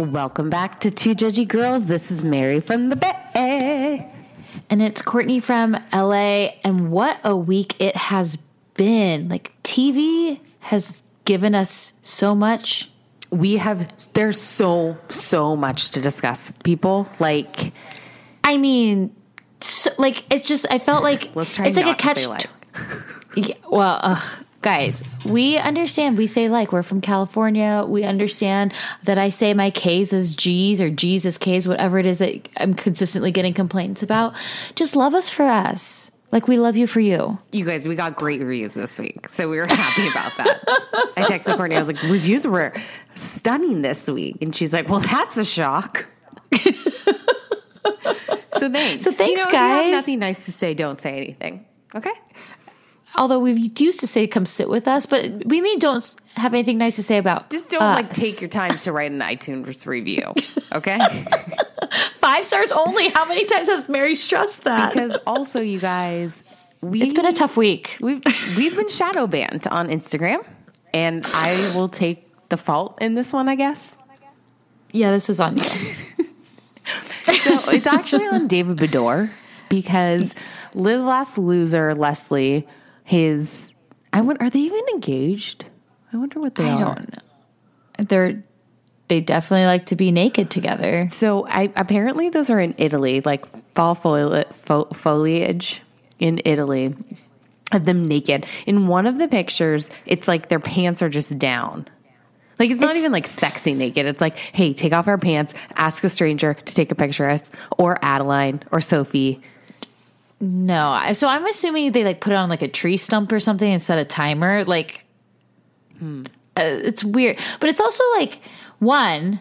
Welcome back to Two Judgy Girls. This is Mary from the Bay. And it's Courtney from LA. And what a week it has been. Like, TV has given us so much. We have, there's so, so much to discuss. People, like, I mean, so, like, it's just, I felt like let's try it's like a to catch. like. Yeah, well, ugh, guys, we understand. We say like we're from California. We understand that I say my K's as G's or G's as K's, whatever it is that I'm consistently getting complaints about. Just love us for us. Like we love you for you. You guys, we got great reviews this week. So we were happy about that. I texted Courtney, I was like, reviews were stunning this week. And she's like, well, that's a shock. so thanks. So thanks, you know, If you guys. have nothing nice to say, don't say anything. Okay? Although we used to say come sit with us, but we mean don't have anything nice to say about. Just don't us. like take your time to write an iTunes review. Okay? five stars only. How many times has Mary stressed that? because also, you guys, we it's been a tough week. We've we've been shadow banned on Instagram, and I will take the fault in this one, I guess. Yeah, this was on you. So it's actually on David Beador because Live Last Loser Leslie, his I wonder are they even engaged? I wonder what they I are. don't know. They're they definitely like to be naked together. So I apparently those are in Italy, like fall foli- fo- foliage in Italy of them naked. In one of the pictures, it's like their pants are just down. Like it's not It's- even like sexy naked. It's like, hey, take off our pants, ask a stranger to take a picture of us, or Adeline or Sophie. No, so I'm assuming they like put it on like a tree stump or something and set a timer. Like, uh, it's weird, but it's also like one.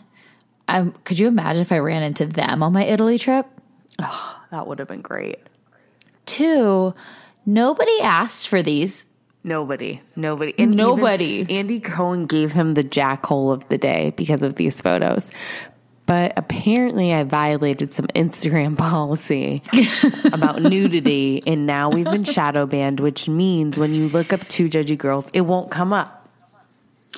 Um, could you imagine if I ran into them on my Italy trip? That would have been great. Two, nobody asked for these. Nobody, nobody, and Nobody. Andy Cohen gave him the jackhole of the day because of these photos. But apparently, I violated some Instagram policy about nudity, and now we've been shadow banned, which means when you look up two judgy girls, it won't come up.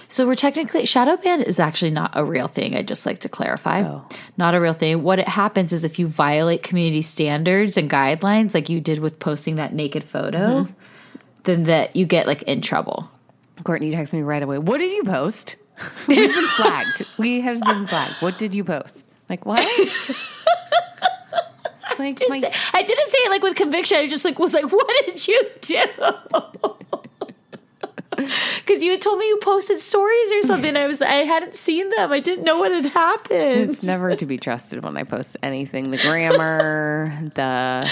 So we're technically shadow banned is actually not a real thing. I'd just like to clarify. Oh. Not a real thing. What it happens is if you violate community standards and guidelines, like you did with posting that naked photo, mm-hmm. then that you get like in trouble. Courtney texts me right away. What did you post? We've been flagged. We have been flagged. What did you post? Like what? It's like my, I didn't say it like with conviction. I just like was like, what did you do? Because you had told me you posted stories or something. I was I hadn't seen them. I didn't know what had happened. It's never to be trusted when I post anything. The grammar, the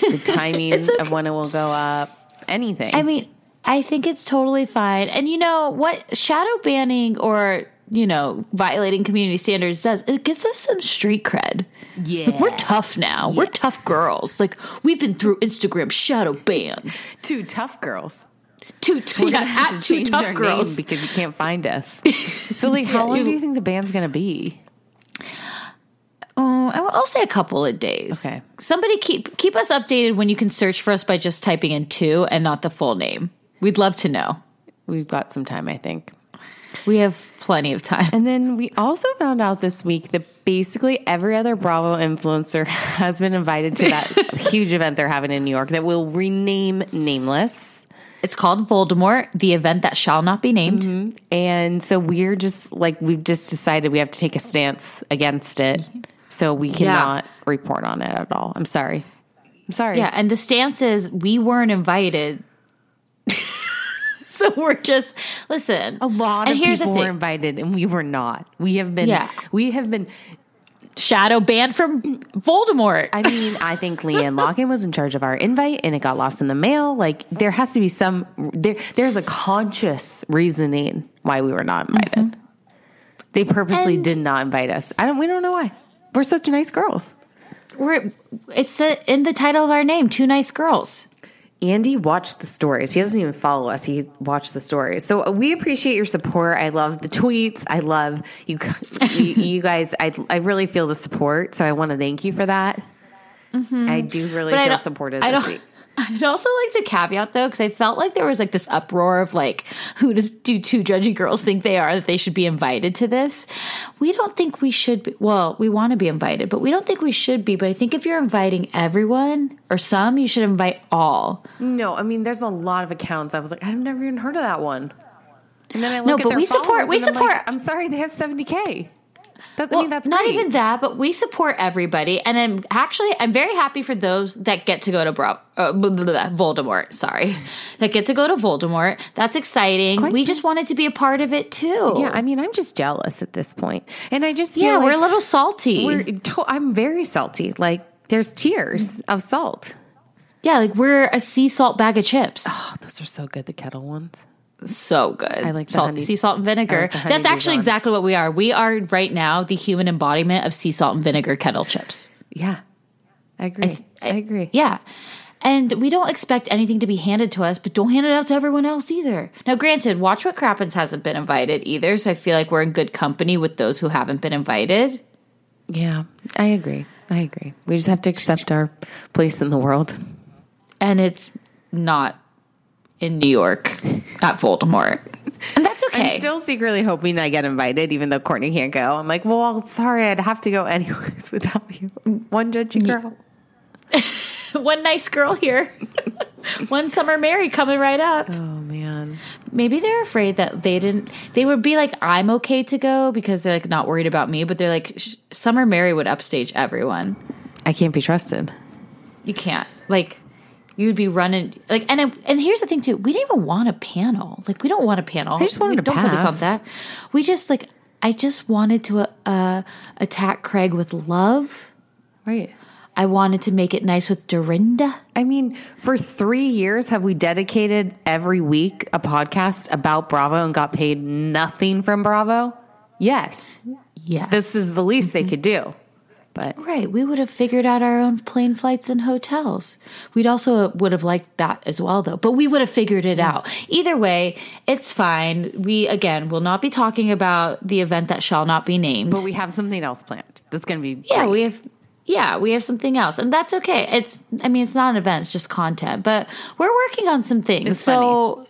the timing It's okay. of when it will go up, anything. I mean, I think it's totally fine. And you know what shadow banning or you know violating community standards does? It gives us some street cred. yeah, Like, we're tough now. We're tough girls. Like we've been through Instagram shadow bans. two tough girls. Two, We're yeah, at to two change tough our girls. name because you can't find us. So, like, how Yeah, long do you think the ban's gonna be? Oh, I'll say a couple of days. Okay. Somebody keep keep us updated when you can search for us by just typing in two and not the full name. We'd love to know. We've got some time, I think. We have plenty of time. And then we also found out this week that basically every other Bravo influencer has been invited to that huge event they're having in New York that will rename Nameless. It's called Voldemort, the event that shall not be named. Mm-hmm. And so we're just like, we've just decided we have to take a stance against it. So we cannot report on it at all. I'm sorry. I'm sorry. Yeah, and the stance is we weren't invited. So we're just listen. A lot and of here's people were invited and we were not. We have been, Yeah. we have been Shadow banned from Voldemort. I mean, I think LeeAnne Locken was in charge of our invite and it got lost in the mail. Like there has to be some there there's a conscious reasoning why we were not invited. Mm-hmm. They purposely And- did not invite us. I don't we don't know why. We're such nice girls. we're it's in the title of our name, Two Nice Girls. Andy watched the stories. He doesn't even follow us. He watched the stories. So we appreciate your support. I love the tweets. I love you guys. you, you guys I I really feel the support. So I want to thank you for that. I do really But feel supported this week. I'd also like to caveat though, because I felt like there was like this uproar of like, who does do two judgy girls think they are that they should be invited to this? We don't think we should be. Well, we want to be invited, but we don't think we should be. But I think if you're inviting everyone or some, you should invite all. No, I mean, there's a lot of accounts. I was like, I've never even heard of that one. And then I look No, at but their we support- we I'm like, support- I'm sorry, they have 70k. That's, I Well, mean, that's not great. even that, but we support everybody, and I'm actually I'm very happy for those that get to go to Bro- uh, blah, blah, blah, Voldemort. Sorry, that get to go to Voldemort. That's exciting. we just wanted to be a part of it too. Yeah, I mean, I'm just jealous at this point. and I just yeah, like we're a little salty. we're to- I'm very salty. Like there's tears of salt. yeah, like we're a sea salt bag of chips. Oh, those are so good. The kettle ones. So good. I like the salt, honey- sea salt and vinegar. Like That's actually exactly what we are. We are right now the human embodiment of sea salt and vinegar kettle chips. Yeah, I agree. I, agree. Yeah. And we don't expect anything to be handed to us, but don't hand it out to everyone else either. Now, granted, Watch What Crappens hasn't been invited either, so I feel like we're in good company with those who haven't been invited. Yeah, I agree. I agree. We just have to accept our place in the world. And it's not in New York at Voldemort. And that's okay. I'm still secretly hoping I get invited, even though Courtney can't go. I'm like, well, sorry, I'd have to go anyways without you. One judgy girl. One nice girl here. One summer Mary coming right up. Oh man. Maybe they're afraid that they didn't. They would be like, "I'm okay to go" because they're like not worried about me. But they're like, "Summer Mary would upstage everyone." I can't be trusted. You can't like. You would be running like, and I, and here's the thing too. We didn't even want a panel. Like, we don't want a panel. I just wanted we to don't focus on that. We just like. I just wanted to uh, attack Craig with love. Right. I wanted to make it nice with Dorinda. I mean, for three years, have we dedicated every week a podcast about Bravo and got paid nothing from Bravo? Yes. Yes, This is the least they could do. But Right. We would have figured out our own plane flights and hotels. We'd also would have liked that as well though. But we would have figured it out. Either way, it's fine. We again will not be talking about the event that shall not be named. but we have something else planned. That's going to be yeah, great. we have yeah, we have something else. And that's okay. It's I mean it's not an event, it's just content. But we're working on some things. It's so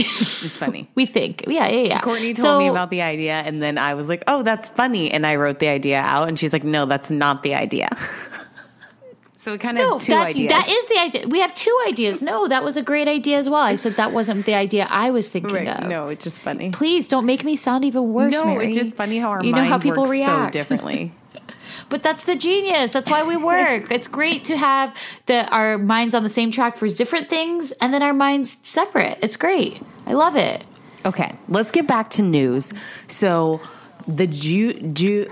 It's funny. we think. Yeah, yeah, yeah. Courtney told So- me about the idea, and then I was like, "Oh, that's funny," and I wrote the idea out, and she's like, "No, that's not the idea." so we kind of No, two ideas. that is the idea. We have two ideas. No, that was a great idea as well. I said that wasn't the idea I was thinking right. of. No, it's just funny. Please don't make me sound even worse. no, Mary. it's just funny how our you know how people work react so differently. But that's the genius. That's why we work. it's great to have the our minds on the same track for different things, and then our minds separate. It's great. I love it. Okay, let's get back to news. So the Ju Ju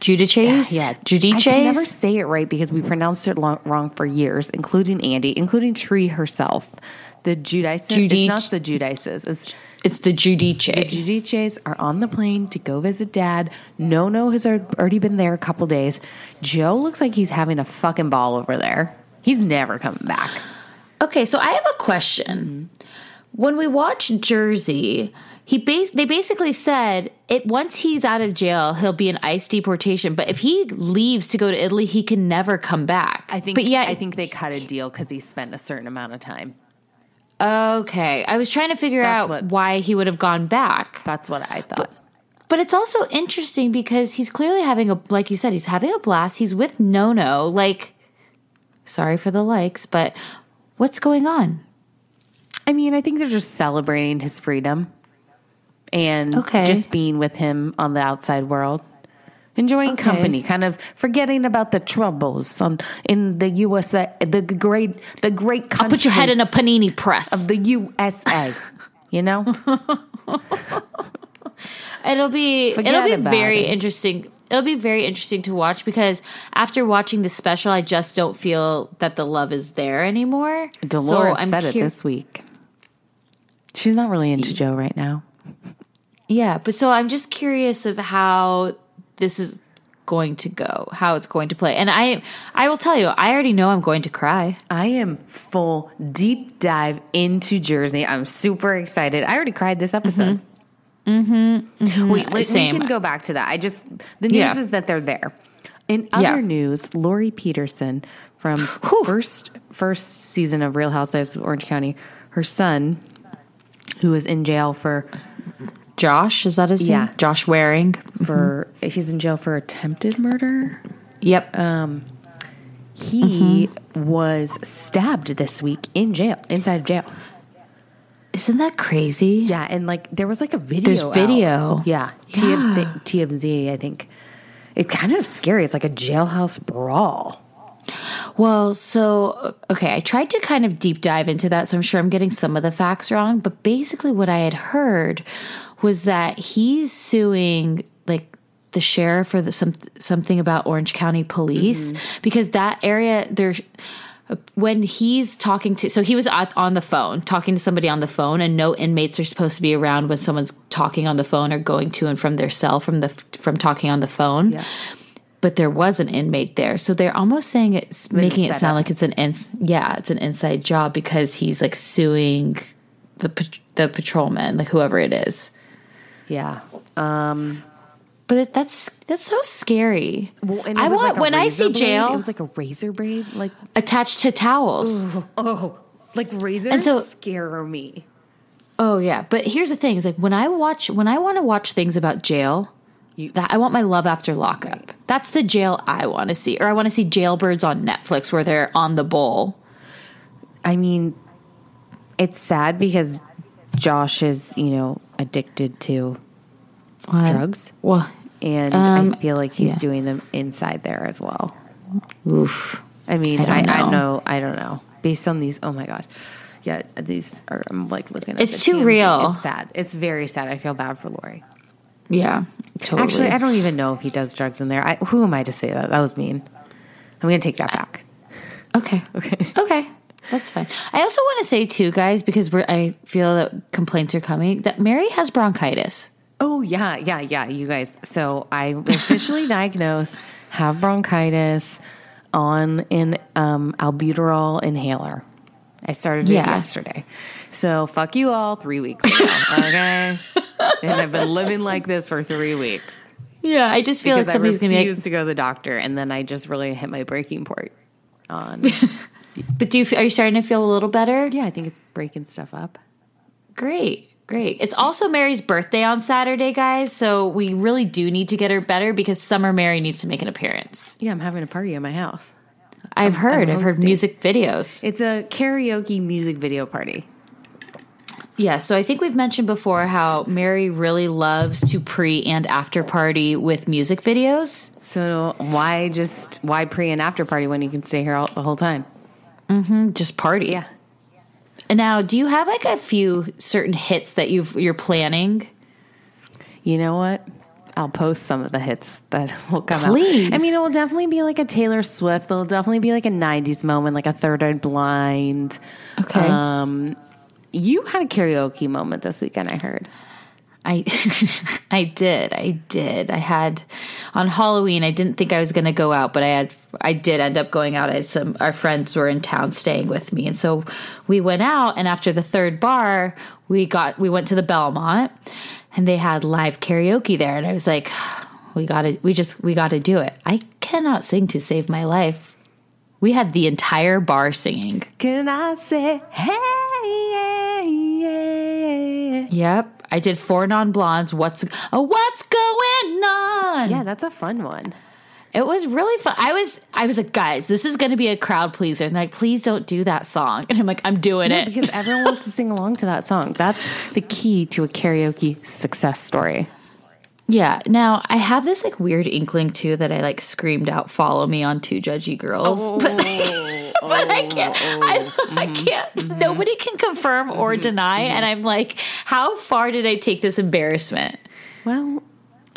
Giudices? yeah Giudices? I can never say it right because we pronounced it long, wrong for years, including Andy, including Tree herself. The Giudices. Giudice- It's not the Giudices. It's It's the Giudice. the Giudices are on the plane to go visit Dad. No, no has already been there a couple days. Joe looks like he's having a fucking ball over there. He's never coming back. Okay, so I have a question. When we watch Jersey, he bas- they basically said it once he's out of jail, he'll be in ICE deportation. But if he leaves to go to Italy, he can never come back. I think. But yeah, I think they cut a deal because he spent a certain amount of time. Okay, I was trying to figure That's out what- why he would have gone back. That's what I thought. But it's also interesting because he's clearly having a, like you said, he's having a blast. He's with Nono. Like, sorry for the likes, but what's going on? I mean, I think they're just celebrating his freedom and Okay. just being with him on the outside world. Enjoying Okay. company, kind of forgetting about the troubles on in the USA, the great, the great country. Put your head in a panini press. of the USA. You know, It'll be Forget it'll be very it. interesting. It'll be very interesting to watch because after watching the special, I just don't feel that the love is there anymore. Dolores So said it this week. She's not really into Joe right now. Yeah, but so I'm just curious of how this is going to go, how it's going to play, and I I will tell you, I already know I'm going to cry. I am full deep dive into Jersey. I'm super excited. I already cried this episode. Mm-hmm. Wait, let- we can go back to that. I just the news Yeah. is that they're there. In other Yeah. news, Lauri Peterson from first first season of Real Housewives of Orange County, her son, who was in jail for Josh, is that his name? Yeah. name? Josh Waring. for he's in jail for attempted murder. Yep. Um, He was stabbed this week in jail, inside of jail. Isn't that crazy? Yeah, and like there was like a video. There's out. video. Yeah, TMZ, TMZ. I think it's kind of scary. It's like a jailhouse brawl. Well, so okay, I tried to kind of deep dive into that, so I'm sure I'm getting some of the facts wrong. But basically, what I had heard was that he's suing like the sheriff or the some something about Orange County Police because that area there's when he's talking to so he was on the phone talking to somebody on the phone and no inmates are supposed to be around when someone's talking on the phone or going to and from their cell from the from talking on the phone. But there was an inmate there. So they're almost saying it's making it sound up. like it's an ins- yeah it's an inside job because he's like suing the the patrolman like whoever it is Yeah. Um, but it, that's that's so scary Well, and i want like when i see blade. jail it was like a razor blade, like attached to towels oh, like razors And so- scare me. Oh yeah, but here's the thing: is like when I watch when I want to watch things about jail, that I want my love after lockup. That's the jail I want to see, or I want to see Jailbirds on Netflix where they're on the bowl. I mean, it's sad because Josh is, you know, addicted to drugs, Well, and Um, I feel like he's yeah. doing them inside there as well. oof. I mean, I I, don't I, know. know, I don't know. Based on these, oh my god, yeah, these are. I'm like looking. at It's too real. It's sad. It's very sad. I feel bad for Lauri. Yeah, totally. Actually, I don't even know if he does drugs in there. I, who am I to say that? That was mean. I'm gonna take that back. Okay. Okay. Okay. That's fine. I also want to say too, guys, because we're I feel that complaints are coming that Mary has bronchitis. Oh yeah, yeah, yeah. You guys. So I officially diagnosed have bronchitis on an um, albuterol inhaler. I started it Yeah. yesterday. So fuck you all. Three weeks ago, okay. and I've been living like this for three weeks Yeah, I just feel because like somebody's I gonna be like, to go to the doctor, and then I just really hit my breaking point on. but do you are you starting to feel a little better? yeah, I think it's breaking stuff up. Great, great. It's also Mary's birthday on Saturday, guys. So we really do need to get her better because Summer Mary needs to make an appearance. Yeah, I'm having a party at my house. I've heard. I'm I've heard music videos. It's a karaoke music video party. Yeah, so I think we've mentioned before how Mary really loves to pre and after party with music videos. So why just why pre and after party when you can stay here all, the whole time? Just party. Yeah. And now, do you have like a few certain hits that you've you're planning? You know what? I'll post some of the hits that will come Please. out. I mean, it will definitely be like a Taylor Swift. There'll definitely be like a '90s moment, like a Third Eye Blind. Okay. Um, you had a karaoke moment this weekend. I heard. I I did. I did. I had on Halloween I didn't think I was going to go out, but I had I did end up going out. I some our friends were in town staying with me. And so we went out and after the third bar, we got we went to the Belmont and they had live karaoke there and I was like we got to we just we got to do it. I cannot sing to save my life. We had the entire bar singing. Can I say hey? Yeah, yeah. Yep. I did four non blondes. What's oh, what's going on? yeah, that's a fun one. It was really fun. I was I was like, guys, this is going to be a crowd pleaser. And like, please don't do that song. And I'm like, I'm doing Yeah, it. because everyone wants to sing along to that song. That's the key to a karaoke success story. yeah. Now I have this like weird inkling too that I like screamed out, "Follow me" on Two Judgy Girls, oh. but, but I can't. I, oh. I mm-hmm. can't. Mm-hmm. Nobody can confirm or mm-hmm. deny. And I'm like, how far did I take this embarrassment? Well,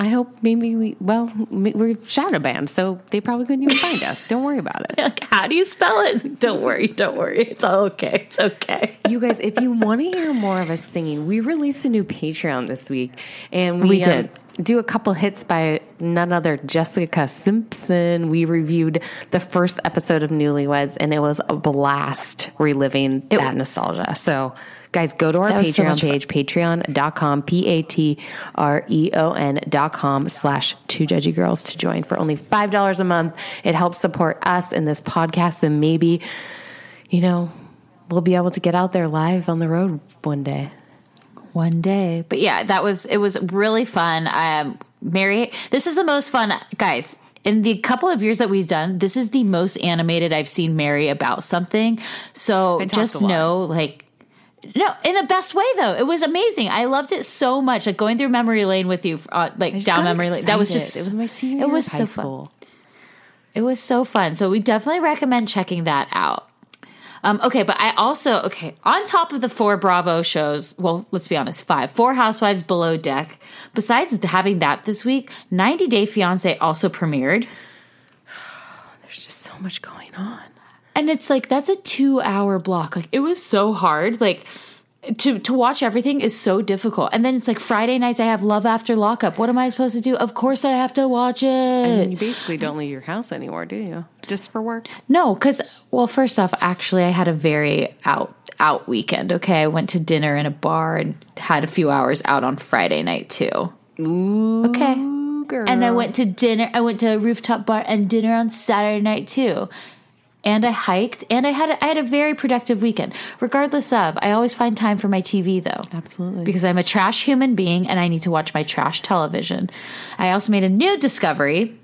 I hope maybe we, well, we're shadow banned, so they probably couldn't even find us. Don't worry about it. Like, how do you spell it? Don't worry. Don't worry. It's all okay. It's okay. You guys, if you want to hear more of us singing, we released a new Patreon this week, and we, We um, did. do a couple hits by none other Jessica Simpson. We reviewed the first episode of Newlyweds, and it was a blast reliving that nostalgia. So, guys, go to our That was so Patreon much fun. page, patreon.com, P A T R E O N dot com slash two judgy girls to join for only $5 a month. It helps support us in this podcast, and maybe, you know, we'll be able to get out there live on the road one day. one day. But yeah, that was it was really fun. Um Mary this is the most fun guys. In the couple of years that we've done, this is the most animated I've seen Mary about something. So just a know like no, in the best way though. It was amazing. I loved it so much. Like going through memory lane with you, uh, like down memory lane. That was just it was my senior It year was of high so fun. school. It was so fun. So we definitely recommend checking that out. Um, okay, but I also okay on top of the four Bravo shows. Well, let's be honest, five, four Housewives Below Deck. Besides having that this week, 90 Day Fiance also premiered, There's just so much going on. And it's like that's a two-hour block. Like it was so hard. Like to to watch everything is so difficult. And then it's like Friday nights I have Love After Lockup. What am I supposed to do? Of course I have to watch it. And you basically don't leave your house anymore, do you? Just for work? No, because well, first off, actually, I had a very out out weekend. Okay, I went to dinner in a bar and had a few hours out on Friday night too. Ooh, Okay, girl. and I went to dinner. I went to a rooftop bar and dinner on Saturday night too. And I hiked, and I had a, I had a very productive weekend. Regardless of, I always find time for my TV though. Absolutely. Because I'm a trash human being and I need to watch my trash television. I also made a new discovery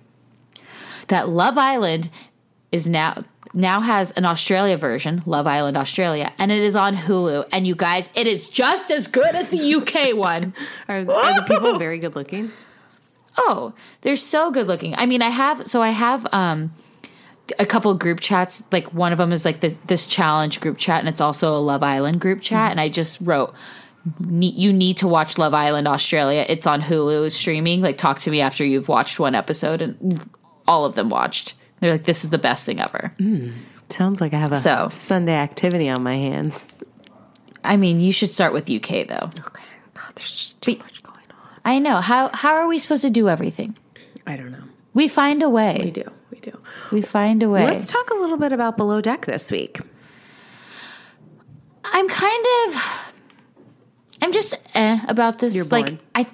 that Love Island is now now has an Australia version, Love Island Australia, and it is on Hulu. And you guys, it is just as good as the UK one. Are, are the people very good looking? Oh, they're so good looking. I mean, I have so I have um a couple group chats. Like one of them is like the, this challenge group chat, and it's also a Love Island group chat. Mm-hmm. And I just wrote, "Ne- "You need to watch Love Island Australia. It's on Hulu streaming. Like, talk to me after you've watched one episode." And all of them watched. They're like, "This is the best thing ever." Mm. Sounds like I have a So- Sunday activity on my hands. I mean, you should start with UK though. Okay. God, oh, there's just too But- much going on. I know how how are we supposed to do everything? I don't know. We find a way. We do. We do. We find a way. Let's talk a little bit about Below Deck this week. I'm kind of I'm just eh about this You're like bored. I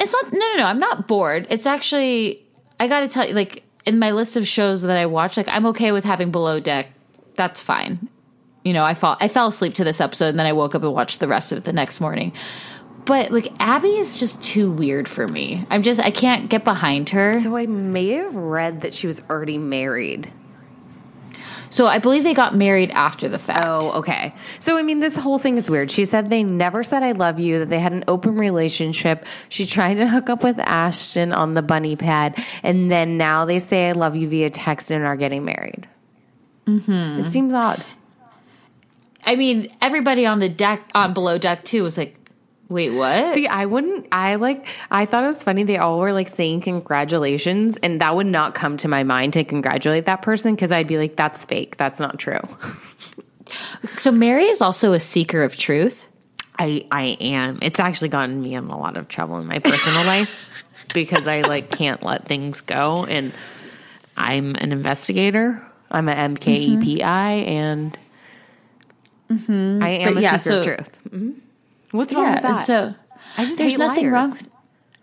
it's not no no no I'm not bored. It's actually I got to tell you like in my list of shows that I watch like I'm okay with having below deck. That's fine. You know, I fall I fell asleep to this episode and then I woke up and watched the rest of it the next morning. But like Abby is just too weird for me. I'm just I can't get behind her. So I may have read that she was already married. So I believe they got married after the fact. Oh, okay. So, I mean, this whole thing is weird. She said they never said I love you, that they had an open relationship. She tried to hook up with Ashton on the bunny pad, and then now they say I love you via text and are getting married. Mm-hmm. It seems odd. I mean, everybody on the deck, on below deck too, was like, wait, what? See, I wouldn't, I like, I thought it was funny. They all were like saying congratulations, and that would not come to my mind to congratulate that person because I'd be like, that's fake. That's not true. so Mary is also a seeker of truth. I, I am. It's actually gotten me in a lot of trouble in my personal life because I like can't let things go. And I'm an investigator. I'm an MKEPI and I am But a yeah, seeker of so- truth. hmm What's wrong with that? so I just there's nothing liars. wrong. With,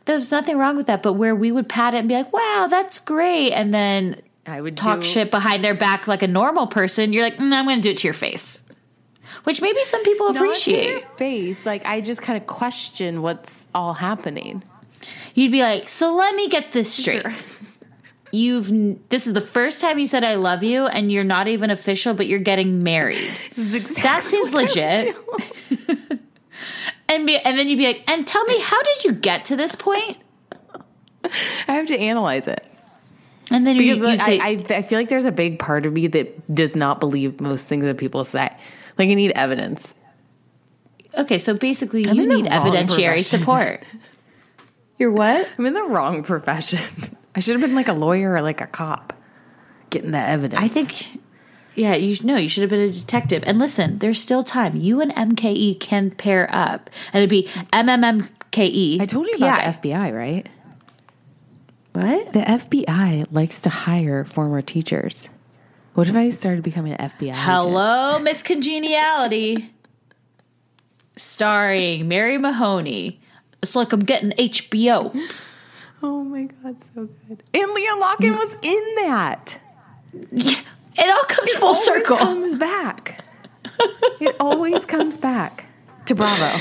there's nothing wrong with that. But where we would pat it and be like, "Wow, that's great," and then I would talk do- shit behind their back like a normal person, you're like, mm, "I'm going to do it to your face," which maybe some people Not to your appreciate. face. Like I just kind of question what's all happening. You'd be like, "So let me get this straight." Sure. You've this is the first time you said I love you, and you're not even official, but you're getting married. that seems legit. and be, and then you'd be like, and tell me, how did you get to this point? I have to analyze it. And then you, Because you'd like, say, I, I, I feel like there's a big part of me that does not believe most things that people say. Like I need evidence. okay, so basically, I'm you need evidentiary profession. support. You're what? I'm in the wrong profession. I should have been like a lawyer or like a cop, getting the evidence. I think, yeah, you know. You should have been a detective. And listen, there's still time. You and MKE can pair up, and it'd be MMMKE. I told you about PI. the FBI, right? What? The FBI likes to hire former teachers. What if I started becoming an FBI? Hello, Miss Congeniality, starring Mary Mahoney. It's like I'm getting HBO. Oh my god, so good. And Leah Locken was in that. It all comes full Always circle. comes back. it always comes back to Bravo.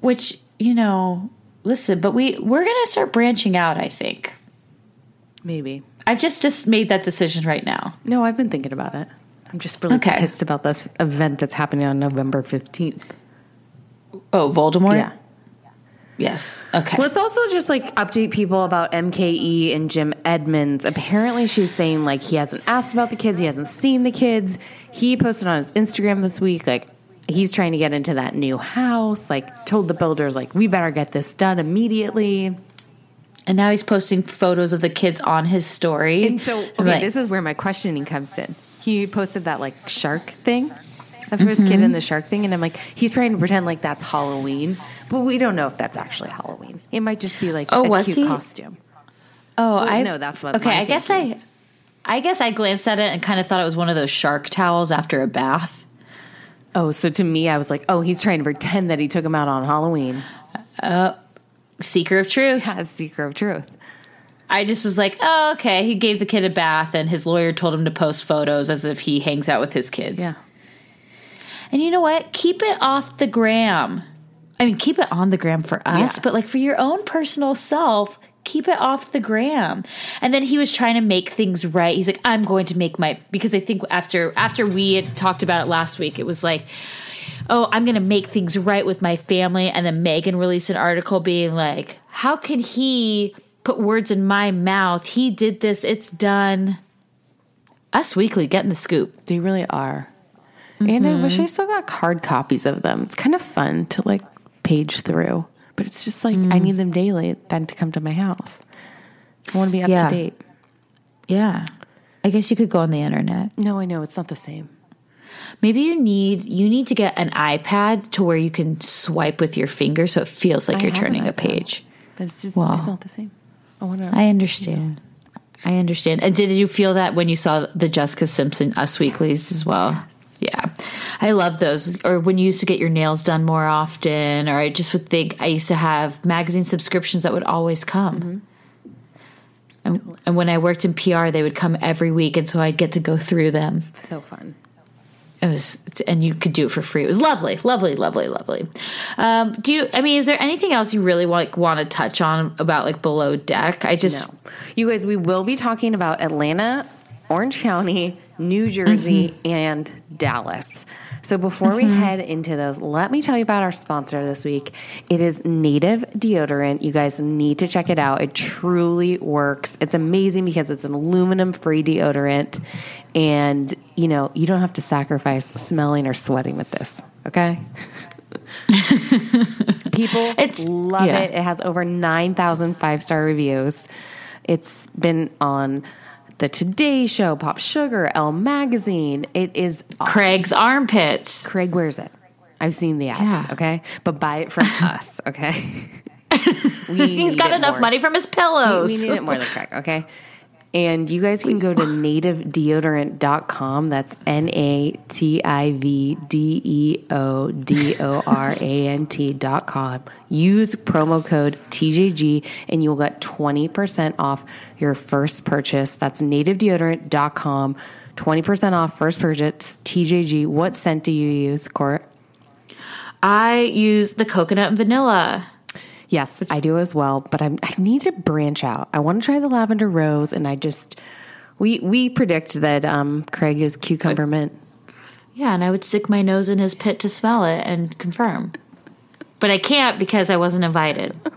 Which you know, listen, but we we're gonna start branching out. I think Maybe. I've just just made that decision right now. No, I've been thinking about it. I'm just really Okay. pissed about this event that's happening on November 15th. Oh, Voldemort. Yeah. Yes. Okay. Let's also just like update people about MKE and Jim Edmonds. Apparently, she's saying like he hasn't asked about the kids, he hasn't seen the kids. He posted on his Instagram this week like he's trying to get into that new house. Like told the builders like we better get this done immediately. and now he's posting photos of the kids on his story. And so, okay, Like, this is where my questioning comes in. He posted that like shark thing of mm-hmm. his kid in the shark thing, and I'm like, he's trying to pretend like that's Halloween, but we don't know if that's actually Halloween. It might just be like Oh, a cute he? costume. Oh, I know that's what Okay, I guess thinking. I, I guess I glanced at it and kind of thought it was one of those shark towels after a bath. Oh, so to me, I was like, oh, he's trying to pretend that he took him out on Halloween. Uh, Seeker of truth. As seeker of truth. I just was like, oh, okay. He gave the kid a bath, and his lawyer told him to post photos as if he hangs out with his kids. Yeah. And you know what? Keep it off the gram. I mean, keep it on the gram for us, Yeah. but like for your own personal self, keep it off the gram. And then he was trying to make things right. He's like, I'm going to make my because I think after after we had talked about it last week, it was like, oh, I'm going to make things right with my family. And then Meghan released an article being like, how can he put words in my mouth? He did this. It's done. Us Weekly getting the scoop. They really are. And I wish mm-hmm. I still got card copies of them. It's kind of fun to like page through, but it's just like I mm. need them daily then to come to my house. I want to be up Yeah. to date. Yeah. I guess you could go on the internet. No, I know it's not the same. Maybe you need you need to get an iPad to where you can swipe with your finger so it feels like I you're turning a page. But it's just Wow. it's not the same. I want to. I understand. I understand. And did you feel that when you saw the Jessica Simpson Us Weeklies as well? Yeah. I love those. Or when you used to get your nails done more often, or I just would think I used to have magazine subscriptions that would always come. And, and when I worked in PR, they would come every week, and so I'd get to go through them. so fun. It was, and you could do it for free. It was lovely, lovely, lovely, lovely. Um, do you? I mean, is there anything else you really like want to touch on about like below deck? I just No, you guys, we will be talking about Atlanta, Orange County, New mm-hmm. Jersey, and Dallas. So before we mm-hmm. head into those, let me tell you about our sponsor this week. It is Native Deodorant. You guys need to check it out. It truly works. It's amazing because it's an aluminum free deodorant. And, you know, you don't have to sacrifice smelling or sweating with this. Okay. People It's- love yeah. it. It has over 9,000 five star reviews. It's been on the Today Show, Pop Sugar, Elle Magazine. It is awesome. Craig's armpits. Craig wears it. I've seen the ads, Yeah. okay? But buy it from us, okay? we He's got enough more. money from his pillows. We, we need it more than Craig, okay? And you guys can go to nativedeodorant.com. That's N A T I V D E O D O R A N T.com. Use promo code TJG and you'll get 20% off your first purchase. That's nativedeodorant.com. 20% off first purchase. TJG. What scent do you use, Court? I use the coconut and vanilla. Yes, I do as well, but I'm, I need to branch out. I want to try the lavender rose, and I just we we predict that um, Craig is cucumber mint. Yeah, and I would stick my nose in his pit to smell it and confirm. But I can't because I wasn't invited.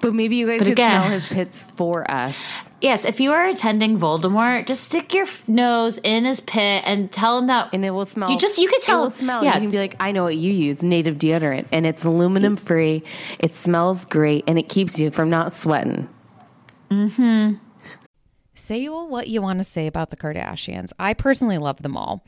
But maybe you guys But can again- smell his pits for us. Yes, if you are attending Voldemort, just stick your f- nose in his pit and tell him that And it will smell. You just you can It tell will smell. Yeah, You can be like, I know what you use, native deodorant, and it's aluminum free. It smells great, and it keeps you from not sweating. Hmm. Say what you want to say about the Kardashians. I personally love them all,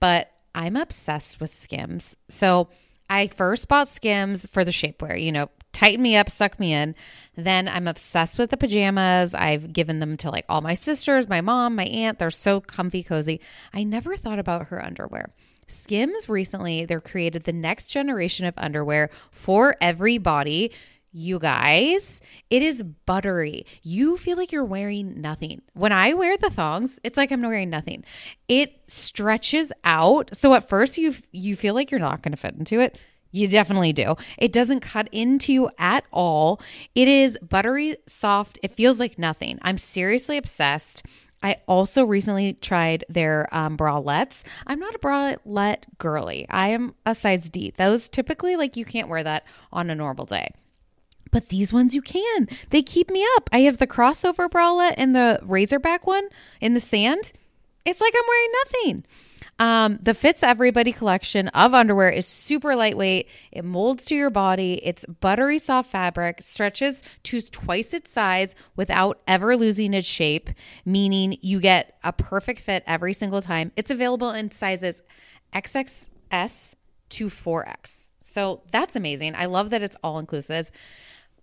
but I'm obsessed with Skims. So I first bought Skims for the shapewear, you know, tighten me up, suck me in. Then I'm obsessed with the pajamas. I've given them to like all my sisters, my mom, my aunt. They're so comfy, cozy. I never thought about her underwear. Skims recently, they're created the next generation of underwear for every body. You guys, it is buttery. You feel like you're wearing nothing. When I wear the thongs, it's like I'm wearing nothing. It stretches out. So at first you you feel like you're not going to fit into it. You definitely do. It doesn't cut into you at all. It is buttery soft. It feels like nothing. I'm seriously obsessed. I also recently tried their um, bralettes. I'm not a bralette girly. I am a size D. Those typically, like, you can't wear that on a normal day. But these ones you can. They keep me up. I have the crossover bralette and the racerback one in the sand. It's like I'm wearing nothing. Um, the Fits Everybody collection of underwear is super lightweight. It molds to your body. It's buttery soft fabric, stretches to twice its size without ever losing its shape, meaning you get a perfect fit every single time. It's available in sizes XXS to 4X. So that's amazing. I love that it's all inclusive.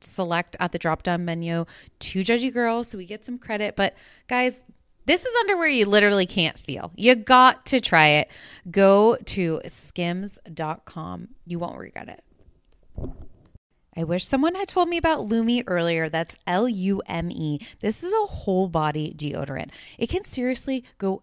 select at the drop down menu to Judgy Girl so we get some credit. But guys, this is underwear you literally can't feel. You got to try it. Go to skims.com. You won't regret it. I wish someone had told me about Lume earlier. That's L U M E. This is a whole body deodorant. It can seriously go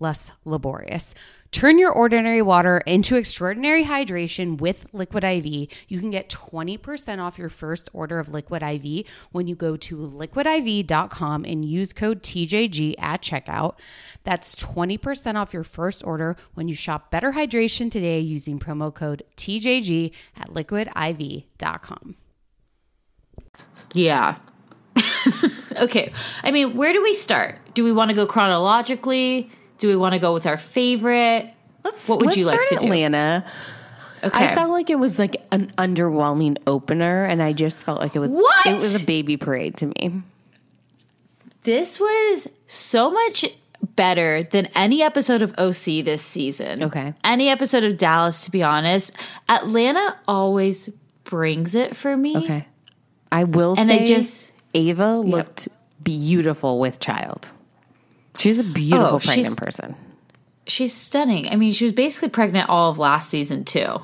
less laborious. Turn your ordinary water into extraordinary hydration with Liquid IV. You can get 20% off your first order of Liquid IV when you go to liquidiv.com and use code TJG at checkout. That's 20% off your first order when you shop Better Hydration today using promo code TJG at liquidiv.com. Yeah. okay. I mean, where do we start? Do we want to go chronologically? Do we want to go with our favorite? Let's, what would let's you like to do? Atlanta. Okay. I felt like it was like an underwhelming opener, and I just felt like it was What? it was a baby parade to me. this was so much better than any episode of OC this season. Okay. Any episode of Dallas, to be honest. Atlanta always brings it for me. Okay, I will And say, I just- Ava looked beautiful with child. She's a beautiful Oh, pregnant person. She's stunning. I mean, she was basically pregnant all of last season too.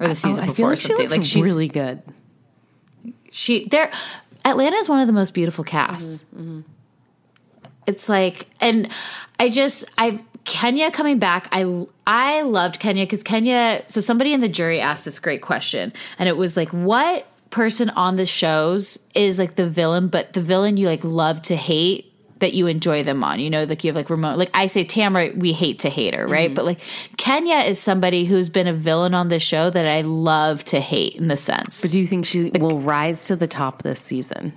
Or the season Oh, I before feel or like she looks like she's really good. she there Atlanta is one of the most beautiful casts. Mm-hmm, mm-hmm. It's like and I just I Kenya coming back. I I loved Kenya cuz Kenya so somebody in the jury asked this great question and it was like what person on the shows is like the villain but the villain you like love to hate that you enjoy them on. You know, like you have like remote like I say Tamara, we hate to hate her, right? Mm-hmm. But like Kenya is somebody who's been a villain on this show that I love to hate in the sense. But do you think she will rise to the top this season?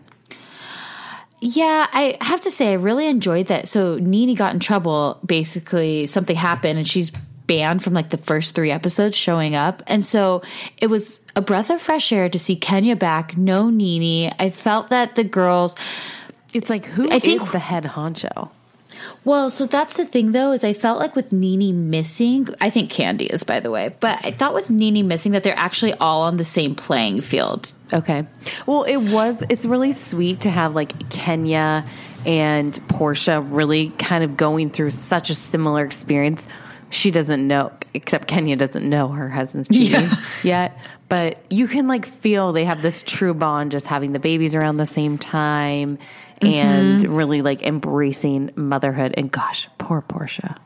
Yeah, I have to say I really enjoyed that. So NeNe got in trouble. Basically, something happened, and she's banned from like the first three episodes showing up. And so it was a breath of fresh air to see Kenya back. No NeNe. I felt that the girls. It's like who I is think- the head honcho? Well, so that's the thing though, is I felt like with NeNe missing, I think Kandi is by the way, but I thought with NeNe missing that they're actually all on the same playing field. Okay. Well, it was, it's really sweet to have like Kenya and Porsha really kind of going through such a similar experience. She doesn't know, except Kenya doesn't know her husband's cheating Yeah. yet. But you can like feel they have this true bond just having the babies around the same time and mm-hmm. really like embracing motherhood. And gosh, poor Porsha.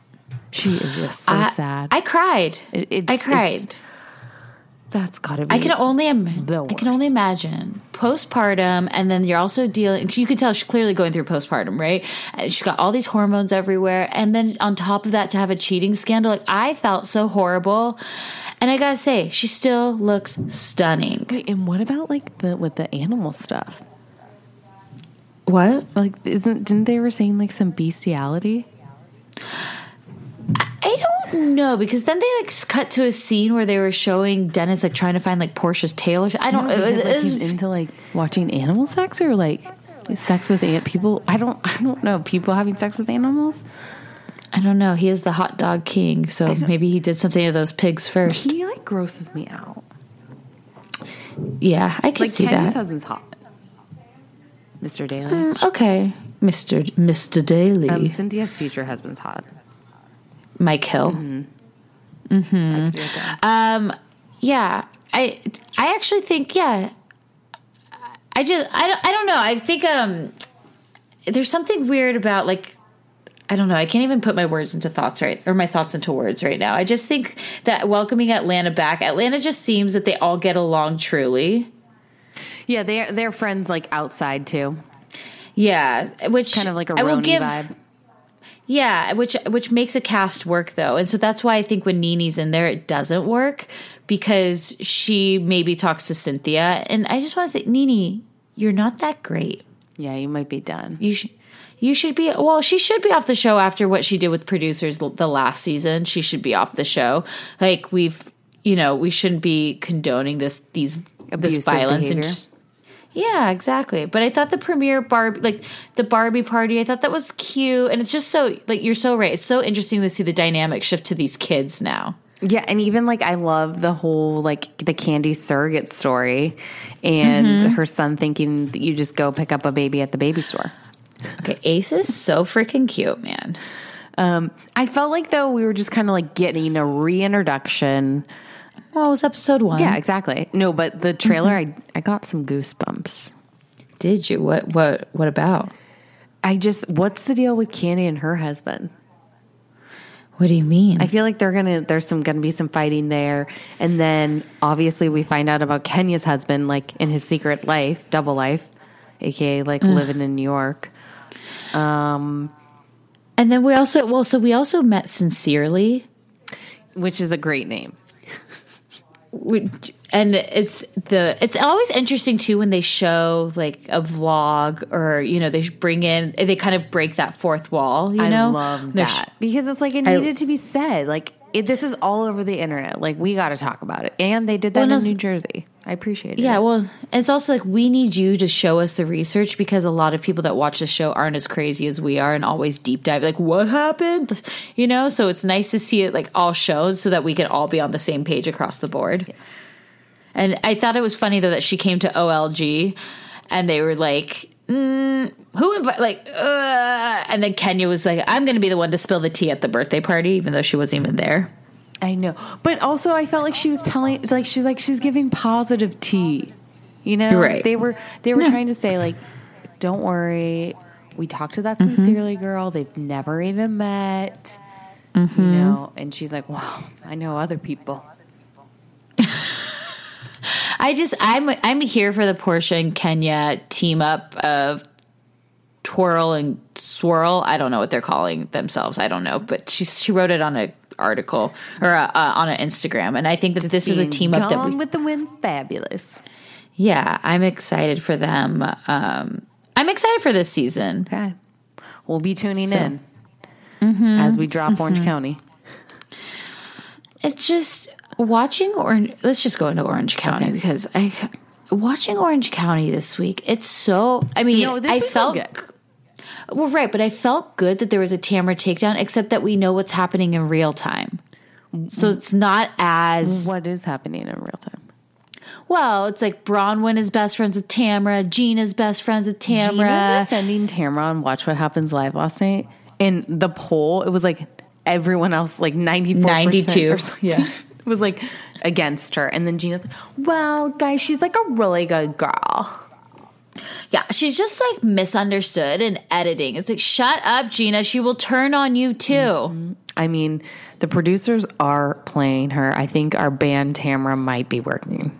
She is just so I, sad. I cried. It- it's- I cried. That's gotta be. I can only Im- the I can only imagine postpartum, and then you're also dealing. You can tell she's clearly going through postpartum, right? Uh, she's got all these hormones everywhere, and then on top of that, to have a cheating scandal, like I felt so horrible. And I gotta say, she still looks stunning. Wait, and what about like the with the animal stuff? What? Like, isn't didn't they were saying like some bestiality? I don't know because then they like cut to a scene where they were showing Dennis like trying to find like Porsha's tail or something. I don't. It was- like, it was- he's into like watching animal sex or like sex with ant people. I don't. I don't know. People having sex with animals. I don't know. He is the hot dog king, so maybe he did something to those pigs first. He like grosses me out. Yeah, I can Like see Kenya's that. husband's hot. Mr. Daly. Okay, Mister Mister Daly, Um, Cynthia's future husband's hot. Mike Hill. Mm-hmm. Um, yeah, I I actually think yeah. I just I don't I don't know. I think um, there's something weird about like. I don't know. I can't even put my words into thoughts right or my thoughts into words right now. I just think that welcoming Atlanta back, Atlanta just seems that they all get along truly. Yeah, they're they're friends like outside too. Yeah, which Kind of like a I will give, vibe. Yeah, which which makes a cast work though, and so that's why I think when NeNe's in there, it doesn't work because she maybe talks to Cynthia, and I just want to say, NeNe, you're not that great. Yeah, you might be done. You should. You should be well. She should be off the show after what she did with producers the last season. She should be off the show. Like we've, you know, we shouldn't be condoning this these Abusive this violence behavior. and yeah, exactly. But I thought the premiere Barbie, like the Barbie party, I thought that was cute, and it's just so like you're so right. It's so interesting to see the dynamic shift to these kids now. Yeah, and even like I love the whole like the Kandi surrogate story and Mm-hmm. her son thinking that you just go pick up a baby at the baby store. Okay, Ace is so freaking cute, man. Um, I felt like though we were just kind of like getting a reintroduction. Well, it was episode one. Yeah, exactly. No, but the trailer Mm-hmm. I I got some goosebumps. Did you? What? What? What about? I just what's the deal with Kandi and her husband? What do you mean? I feel like they're gonna there's some gonna be some fighting there, and then obviously we find out about Kenya's husband, like in his secret life, double life, aka like living in New York. Um and then we also well, so we also met sincerely. which is a great name. We, and it's the it's always interesting too when they show like a vlog or you know they bring in they kind of break that fourth wall you know love They're that because it's like it I- needed to be said. Like it, this is all over the internet. Like we got to talk about it, and they did that Well, no, in New Jersey. I appreciate it. Yeah, well, it's also like we need you to show us the research because a lot of people that watch the show aren't as crazy as we are and always deep dive like what happened, you know. So it's nice to see it like all shown so that we can all be on the same page across the board. And I thought it was funny though that she came to OLG and they were like. Mm, who invite like uh, and then Kenya was like I'm going to be the one to spill the tea at the birthday party even though she wasn't even there. I know, but also I felt like she was telling, like she's like she's giving positive tea. You know, Right. They were they were trying to say like, don't worry, we talked to that Mm-hmm. sincerely girl. They've never even met. Mm-hmm. You know, and she's like, well, I know other people. I just I'm I'm here for the Porsha and Kenya team up of twirl and swirl. I don't know what they're calling themselves. I don't know, but she she wrote it on a article or uh, uh, on an Instagram, and I think that this is a team up that we. with the wind, fabulous. yeah, I'm excited for them. Um, I'm excited for this season. Okay, we'll be tuning So- in Mm-hmm. as we drop Orange County. It's just watching Orange. Let's just go into Orange County because I watching Orange County this week. It's so. I mean, No, I felt good. Well, right, but I felt good that there was a Tamara takedown, except that we know what's happening in real time. So it's not as What is happening in real time? well. It's like Braunwyn is best friends with Tamara. Gina's best friends with Gina Tamara. defending Tamara on Watch What Happens Live last night. In the poll, it was like everyone else, like 94 92. Yeah. It was like against her. And then Gina's like, well, guys, she's like a really good girl. Yeah, she's just like misunderstood in editing. It's like, shut up, Gina. She will turn on you too. Mm-hmm. I mean, the producers are playing her. I think our band Tamara might be working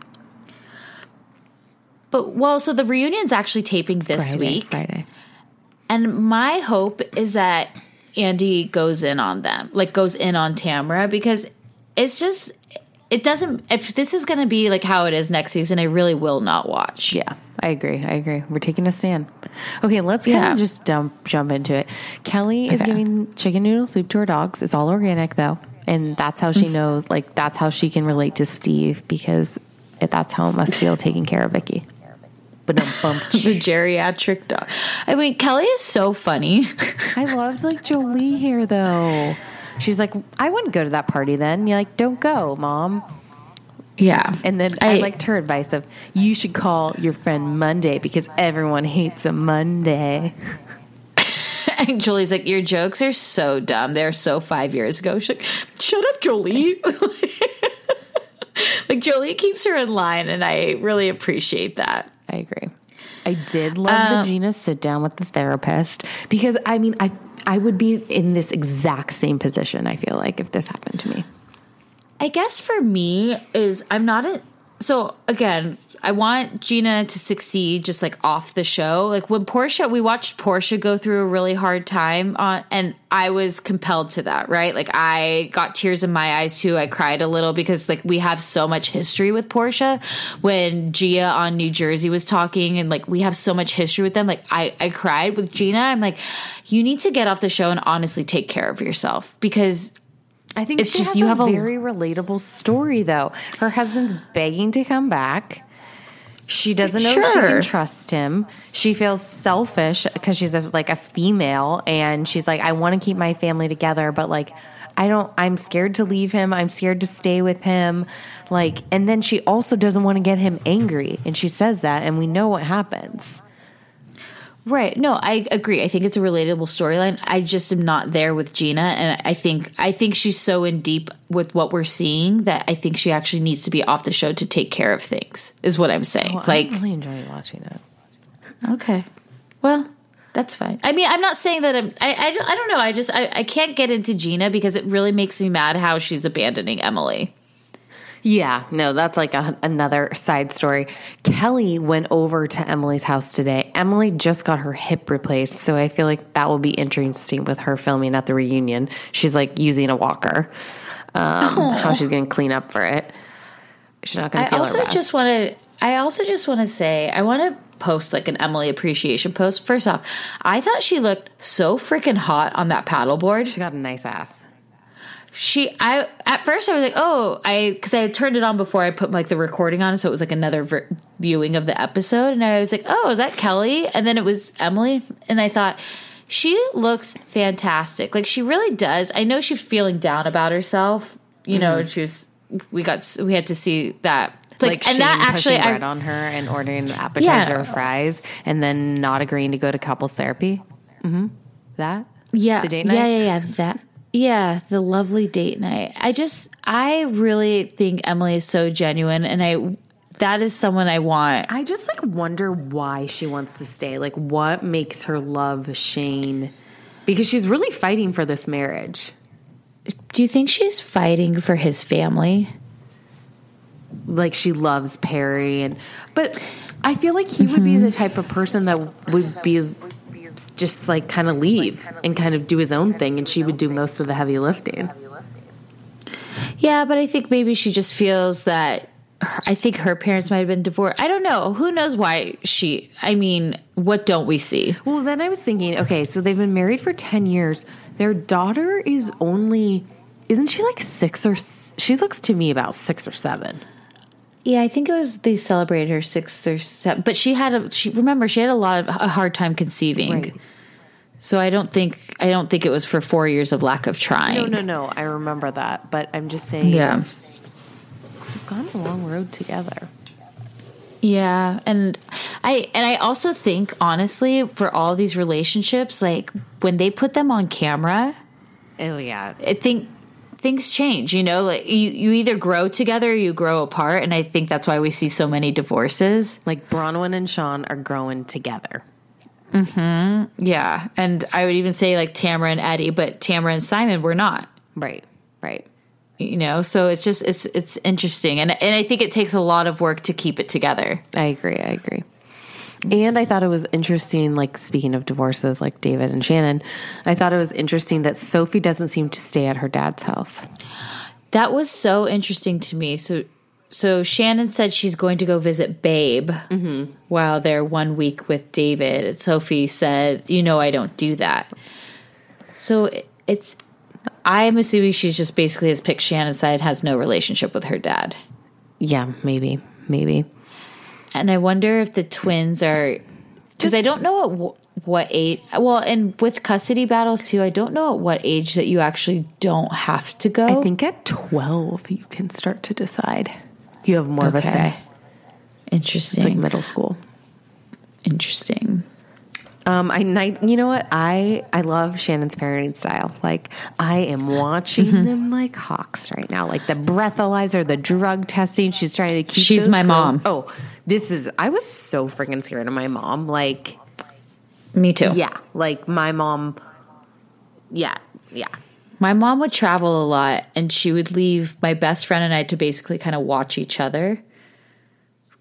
But well, so the reunion's actually taping this Friday. week. Friday. And my hope is that Andy goes in on them, like goes in on Tamara, because it's just, it doesn't, if this is going to be like how it is next season, I really will not watch. Yeah, I agree. I agree. We're taking a stand. Okay, let's kind Yeah. of just dump jump into it. Kelly is giving chicken noodle soup to her dogs. It's all organic though, and that's how she mm. knows. Like that's how she can relate to Steve because it, that's how it must feel taking care of Vicki. But. The geriatric dog. I mean, Kelly is so funny. I loved like Jolie here though. She's like, I wouldn't go to that party then. You're like, don't go, mom. Yeah. And then I, liked her advice of you should call your friend Monday because everyone hates a Monday. And Jolie's like, Your jokes are so dumb. They're so five years ago. She's like, Shut up, Jolie. like, Jolie keeps her in line, and I really appreciate that. I agree. I did love the um, Gina sit down with the therapist because I mean I I would be in this exact same position. I feel like if this happened to me. I guess for me is I'm not a so again, I want Gina to succeed just like off the show. Like when Porsha we watched Porsha go through a really hard time on and I was compelled to that, right? Like I got tears in my eyes too. I cried a little because like we have so much history with Porsha. When Gia on New Jersey was talking and like we have so much history with them, like I I cried with Gina. I'm like you need to get off the show and honestly take care of yourself because I think It's just you a have a- very relatable story though. Her husband's begging to come back. She doesn't know if she can trust him. She feels selfish because she's a, like a female and she's like, I want to keep my family together, but like, I don't, I'm scared to leave him. I'm scared to stay with him. Like, and then she also doesn't want to get him angry. And she says that, and we know what happens. Right. No, I agree. I think it's a relatable storyline. I just am not there with Gina and I think I think she's so in deep with what we're seeing that I think she actually needs to be off the show to take care of things. Is what I'm saying. Oh, well, like I really enjoy watching it. okay. Well, That's fine. I mean, I'm not saying that I'm. I I, don't- I don't know. I just I, I can't get into Gina because it really makes me mad how she's abandoning Emily. Yeah, no, that's like a, another side story. Kelly went over to Emily's house today. Emily just got her hip replaced, so I feel like that will be interesting with her filming at the reunion. She's like using a walker. Um, how she's going to clean up for it. She's not going to. feel her also just want to. I also just want to say I want to post like an Emily appreciation post. First off, I thought she looked so freaking hot on that paddleboard. She got a nice ass. She, I at first I was like, oh, I because I had turned it on before I put like the recording on, so it was like another ver- viewing of the episode, and I was like, oh, is that Kelly? And then it was Emily, and I thought she looks fantastic. Like she really does. I know she's feeling down about herself, you know, and she was. We got we had to see that. Like, and Shane that actually, pushing I, bread on her and ordering an appetizer or fries, and then not agreeing to go to couples therapy. Mm-hmm. That yeah, the date yeah, yeah, yeah, that. Yeah, the lovely date night. I just, I really think Emily is so genuine, and I, that is someone I want. I just like wonder why she wants to stay. Like, what makes her love Shane? Because she's really fighting for this marriage. Do you think she's fighting for his family? Like, she loves Perry, and but I feel like he would be mm-hmm. the type of person that would be just like kind of leave and kind of do his own thing, and she would do most of the heavy lifting. Yeah, but I think maybe she just feels that. her- I think her parents might have been divorced. I don't know. Who knows why she? I mean, what don't we see? Well, then I was thinking, okay, so they've been married for 10 years. Their daughter is only, isn't she like six or, she looks to me about six or seven. Yeah, I think it was they celebrated her sixth or seventh, but she had a. She remember she had a lot of a hard time conceiving. Right. So I don't think I don't think it was for four years of lack of trying. No, no, no. I remember that. But I'm just saying, Yeah. we've gone a long road together. Yeah, and I and I also think honestly for all these relationships, like when they put them on camera, Oh, yeah. I think things change. You know, like you you either grow together or you grow apart, and I think that's why we see so many divorces. Like Braunwyn and Sean are growing together. Hmm. Yeah, and I would even say like Tamara and Eddie, but Tamara and Simon were not. Right, right. You know, so it's just it's it's interesting, and and I think it takes a lot of work to keep it together. I agree. I agree. And I thought it was interesting, like speaking of divorces, like David and Shannon, I thought it was interesting that Sophie doesn't seem to stay at her dad's house. That was so interesting to me. So, so Shannon said she's going to go visit Babe while they're one week with David. And Sophie said, "You know, I don't do that." So it- it's. I'm assuming she's just basically has picked Shannon's side, has no relationship with her dad, Yeah, maybe, maybe. And I wonder if the twins are because I don't know at wh- what age. Well, and with custody battles too, I don't know at what age that you actually don't have to go. I think at 12 you can start to decide. You have more of a say. Interesting. It's like middle school. Interesting. Um, I, night, you know what? I I love Shannon's parenting style. Like I am watching Mm-hmm. them like hawks right now. Like the breathalyzer, the drug testing. She's trying to keep. She's my girls- mom. Oh, this is. I was so freaking scared of my mom. Like Me too. yeah, like my mom. Yeah, yeah. My mom would travel a lot and she would leave my best friend and I to basically kind of watch each other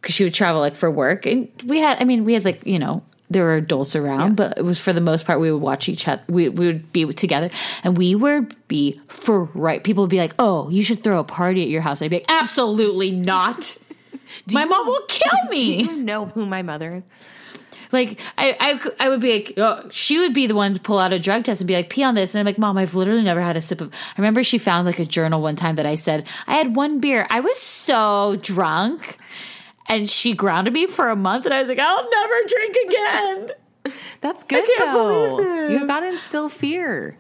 because she would travel like for work. And we had, I mean, we had like, you know, there were adults around, but it was for the most part, we would watch each other. We, we would be together and we would be for right. People would be like, oh, you should throw a party at your house. I'd be like, absolutely not. My mom will kill me. Do you know who my mother is? Like I, I, I would be like, oh, she would be the one to pull out a drug test and be like, pee on this. And I'm like, mom, I've literally never had a sip of. I remember she found like a journal one time that I said I had one beer. I was so drunk, and she grounded me for a month, and I was like, I'll never drink again. That's good though. You got to instill fear.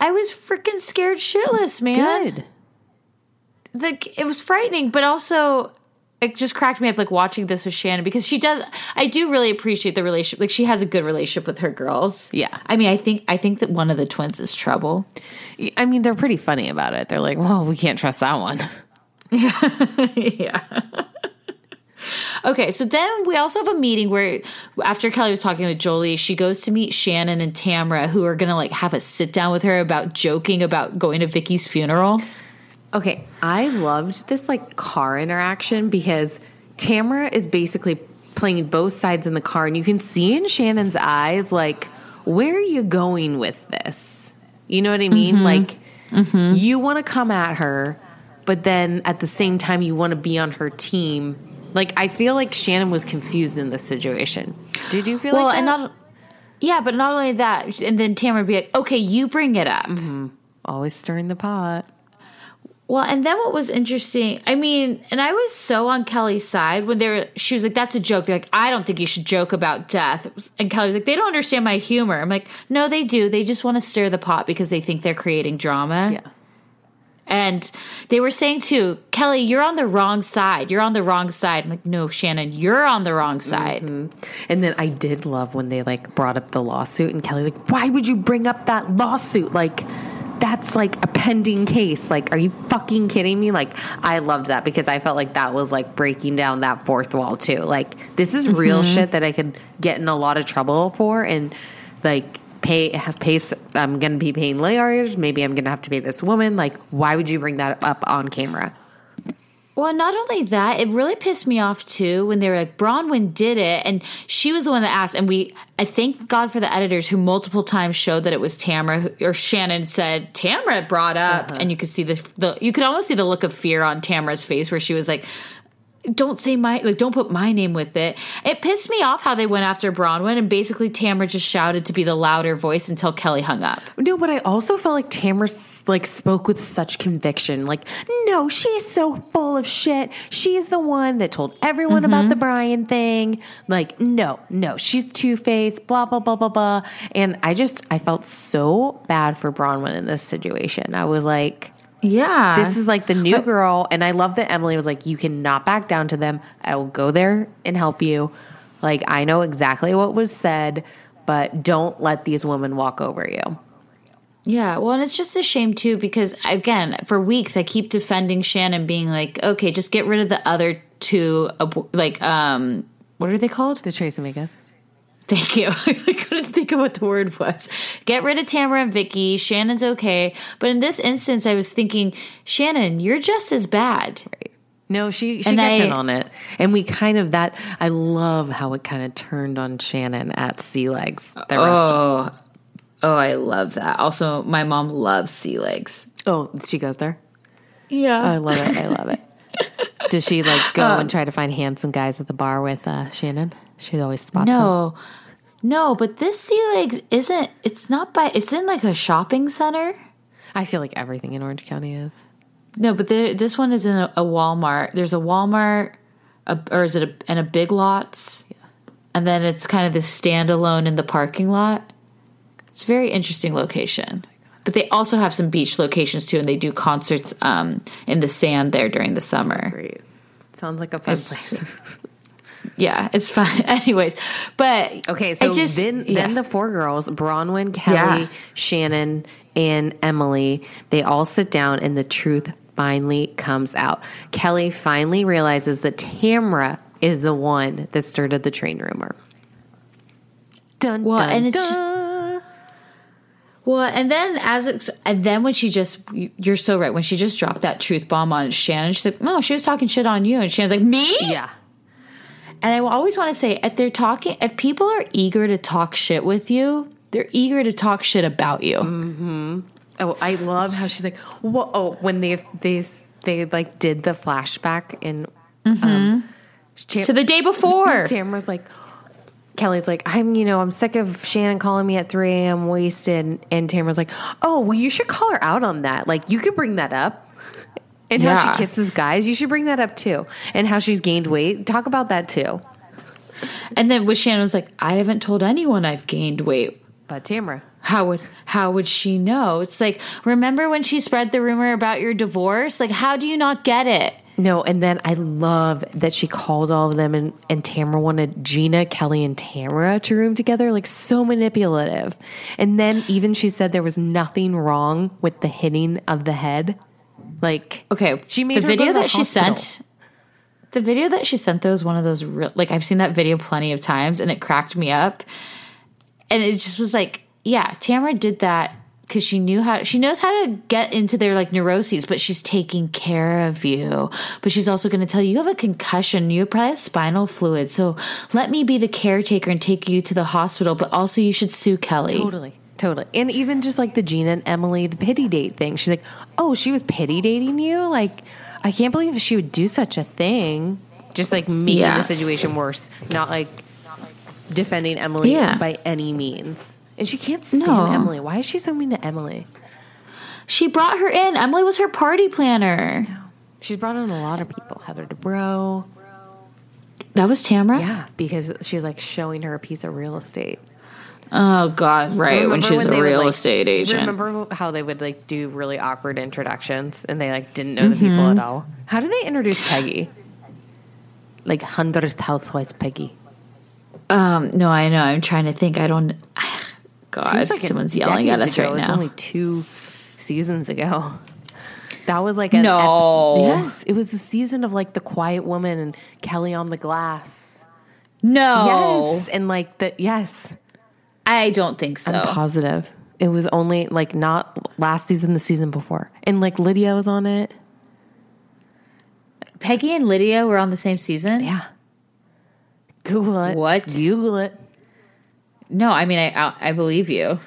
I was freaking scared shitless, man. Good. like it was frightening, but also it just cracked me up like watching this with Shannon because she does I do really appreciate the relationship. Like she has a good relationship with her girls. Yeah. I mean, I think I think that one of the twins is trouble. I mean, they're pretty funny about it. They're like, "Well, we can't trust that one." yeah. Okay, so then we also have a meeting where after Kelly was talking with Jolie, she goes to meet Shannon and Tamra, who are gonna like have a sit down with her about joking about going to Vicki's funeral. Okay, I loved this like car interaction because Tamara is basically playing both sides in the car, and you can see in Shannon's eyes, like, where are you going with this? You know what I mean? Mm-hmm. Like, mm-hmm. you want to come at her, but then at the same time, you want to be on her team. Like, I feel like Shannon was confused in this situation. Did you feel Well, like that? and not yeah, but not only that, and then Tamra would be like, "Okay, you bring it up." Mm-hmm. Always stirring the pot. Well, and then what was interesting, I mean, and I was so on Kelly's side when they were, she was like, that's a joke. They're like, I don't think you should joke about death. And Kelly's like, they don't understand my humor. I'm like, no, they do. They just want to stir the pot because they think they're creating drama. Yeah. And they were saying too, Kelly, you're on the wrong side. You're on the wrong side. I'm like, no, Shannon, you're on the wrong side. Mm-hmm. And then I did love when they like brought up the lawsuit, and Kelly's like, "Why would you bring up that lawsuit? Like, that's like a pending case. Like, are you fucking kidding me?" Like, I loved that because I felt like that was like breaking down that fourth wall too. Like, this is real mm-hmm. shit that I could get in a lot of trouble for, and like pay have pay. I'm gonna be paying lawyers. Maybe I'm gonna have to pay this woman. Like, why would you bring that up on camera? Well, not only that, it really pissed me off too when they were like, Braunwyn did it. And she was the one that asked. And we, I thank God for the editors who multiple times showed that it was Tamara or Shannon said, Tamara brought up. Uh-huh. And you could see the, the, you could almost see the look of fear on Tamara's face where she was like, don't say my like don't put my name with it. It pissed me off how they went after Braunwyn and basically Tamara just shouted to be the louder voice until Kelly hung up. No, but I also felt like Tamara like spoke with such conviction. Like, no, she's so full of shit. She's the one that told everyone about the mm-hmm. Brian thing. Like, no, no, she's two faced. Blah blah blah blah blah. And I just I felt so bad for Braunwyn in this situation. I was like. Yeah. This is like the new girl, and I love that Emily was like, "You cannot back down to them. I will go there and help you. Like I know exactly what was said, but don't let these women walk over you." Yeah, well, and it's just a shame too because again, for weeks I keep defending Shannon, being like, okay, just get rid of the other two, like, um, what are they called? The Tres Amigas. Thank you. I couldn't think of what the word was. Get rid of Tamara and Vicki. Shannon's okay, but in this instance, I was thinking, Shannon, you're just as bad. No, she she And gets I- in on it, and we kind of that. I love how it kind of turned on Shannon at Sea Legs. The restaurant. Oh, oh, I love that. Also, my mom loves sea legs. Oh, she goes there. Yeah, I love it. I love it. Does she like go and try to find handsome guys at the bar with uh, Shannon? She always spots them. no, no, but this sea legs isn't. It's not by. It's in like a shopping center. I feel like everything in Orange County is. No, but there, this one is in a, a Walmart. There's a Walmart, a, or is it a, and a Big Lots, Yeah. and then it's kind of this standalone in the parking lot. It's a very interesting location. But they also have some beach locations too, and they do concerts um, in the sand there during the summer. Great. Sounds like a fun It's- place. Yeah, it's fine. Anyways, but Okay, so I just, then yeah. then the four girls, Braunwyn, Kelly, Yeah. Shannon, and Emily, they all sit down and the truth finally comes out. Kelly finally realizes that Tamra is the one that started the train rumor. Dun, Well, dun, and it's dun. Well, and then as it's, and then when she just, you're so right. When she just dropped that truth bomb on Shannon, she's like, "No, she was talking shit on you," and Shannon's like, "Me?" yeah. And I always want to say, if they're talking, if people are eager to talk shit with you, they're eager to talk shit about you. Oh, I love how she's like, whoa, oh, when they they they like did the flashback and um, Tam- Mm-hmm. To the day before. Tamara's like, Kelly's like, I'm, you know, I'm sick of Shannon calling me at 3 a.m. wasted. And Tamara's like, oh, well, you should call her out on that. Like, you could bring that up. And how she kisses guys, you should bring that up too. And how she's gained weight, talk about that too. And then with Shannon was like, I haven't told anyone I've gained weight. But Tamara, How would how would she know? It's like, remember when she spread the rumor about your divorce? Like, how do you not get it? no, and then I love that she called all of them, and, and Tamara wanted Gina, Kelly, and Tamara to room together, like so manipulative. And then even she said there was nothing wrong with the hitting of the head. Like, Okay, She made the video the that she sent. The video that she sent though is one of those real, like I've seen that video plenty of times and it cracked me up. And it just was like, yeah, Tamara did that because she knew how she knows how to get into their like neuroses, but she's taking care of you. But she's also going to tell you you have a concussion, you probably have spinal fluid. So let me be the caretaker and take you to the hospital. But also, you should sue Kelly. Totally. Totally. And even just like the Gina and Emily, the pity date thing. She's like, oh, she was pity dating you? Like, I can't believe she would do such a thing. Just like making Yeah. the situation worse, not like defending Emily Yeah. by any means. And she can't stand No. Emily. Why is she so mean to Emily? She brought her in. Emily was her party planner. She's brought in a lot of people. Heather Dubrow. That was Tamara. Yeah, because she's like showing her a piece of real estate. Oh God, right when Remember she was they a would, real like- estate agent. Remember how they would like do really awkward introductions and they like didn't know the people Mm-hmm. at all? How did they introduce Peggy? Like hundredth housewives Peggy. Um, no, I know. I'm trying to think. I don't. God, Seems like someone's yelling at us ago. right It was now. only two seasons ago. That was like an No. yes, it was the season of like the Quiet Woman and Kelly on the Glass. no, Yes, and like the yes, I don't think so. I'm positive. It was only like not last season, the season before, and like Lydia was on it. Peggy and Lydia were on the same season. Yeah. Google it. What? Google it. No, I mean, I I, I believe you.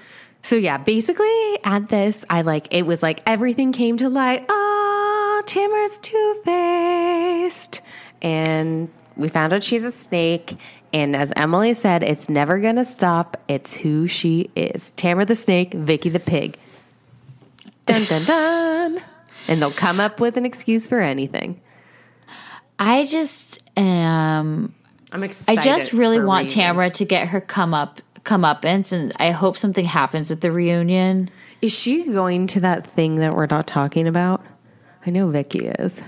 So yeah, basically at this, I like it was like everything came to light. Ah, Tamara's two faced, and we found out she's a snake. And as Emily said, it's never gonna stop. It's who she is. Tamara the snake, Vicki the pig. Dun dun dun. and they'll come up with an excuse for anything. I just am. I'm excited. I just really for want reading. Tamara to get her come up comeuppance, and I hope something happens at the reunion. Is she going to that thing that we're not talking about? I know Vicki is.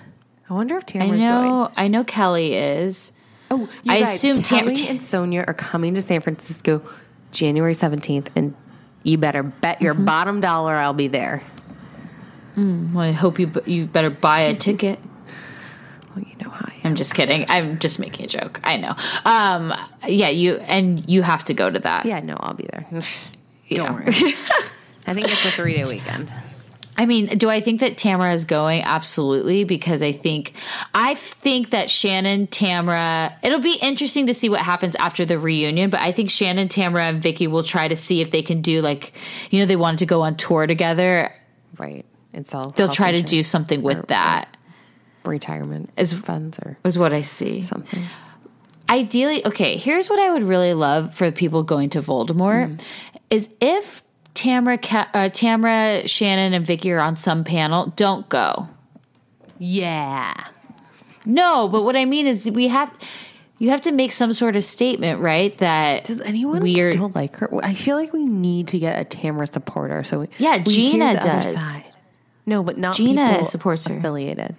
I wonder if I Tamara's going. know. I know Kelly is. Oh, you I guys, assume Tam- and Sonia are coming to San Francisco January 17th, and you better bet Mm-hmm. your bottom dollar I'll be there. Well, I hope you you better buy a ticket. Well, you know how I am. I'm just kidding. I'm just making a joke. I know. Um, yeah, you and you have to go to that. Yeah, no, I'll be there. Don't worry. I think it's a three day weekend. I mean, do I think that Tamara is going? Absolutely, because I think I think that Shannon, Tamara. It'll be interesting to see what happens after the reunion. But I think Shannon, Tamara, and Vicki will try to see if they can do like you know they wanted to go on tour together. Right. It's all They'll try to do something with or- that. retirement Is- funds or Was what I see. something. ideally okay here's what i would really love for people going to voldemort mm. is if tamara uh, tamara shannon and vicki are on some panel don't go Yeah. no but what i mean is we have you have to make some sort of statement right that Does anyone still like her? I feel like we need to get a Tamara supporter. So we, Yeah, we Gina does. side. No, but not Gina people supports her. affiliated.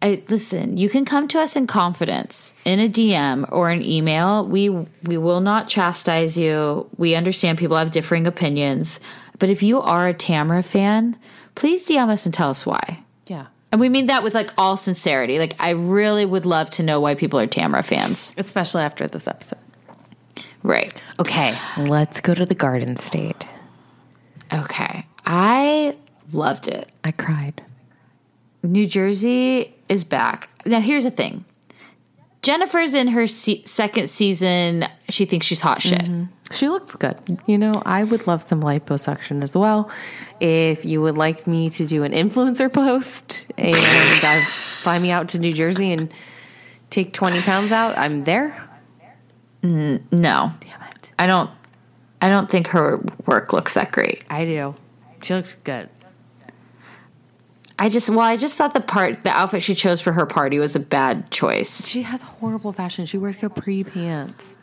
I, listen you can come to us in confidence in a dm or an email we we will not chastise you we understand people have differing opinions but if you are a tamara fan please dm us and tell us why Yeah. And we mean that with like all sincerity. Like I really would love to know why people are Tamara fans. Especially after this episode. Right. Okay, let's go to the Garden State. Okay. I loved it. I cried. New Jersey is back. Now here's the thing. Jennifer's in her se- second season. She thinks she's hot shit. She looks good. You know, I would love some liposuction as well. If you would like me to do an influencer post and uh, fly me out to New Jersey and take 20 pounds out, I'm there. No. Damn it. I don't I don't think her work looks that great. I do. She looks good. I just well, I just thought the part the outfit she chose for her party was a bad choice. She has horrible fashion. She wears capri pants.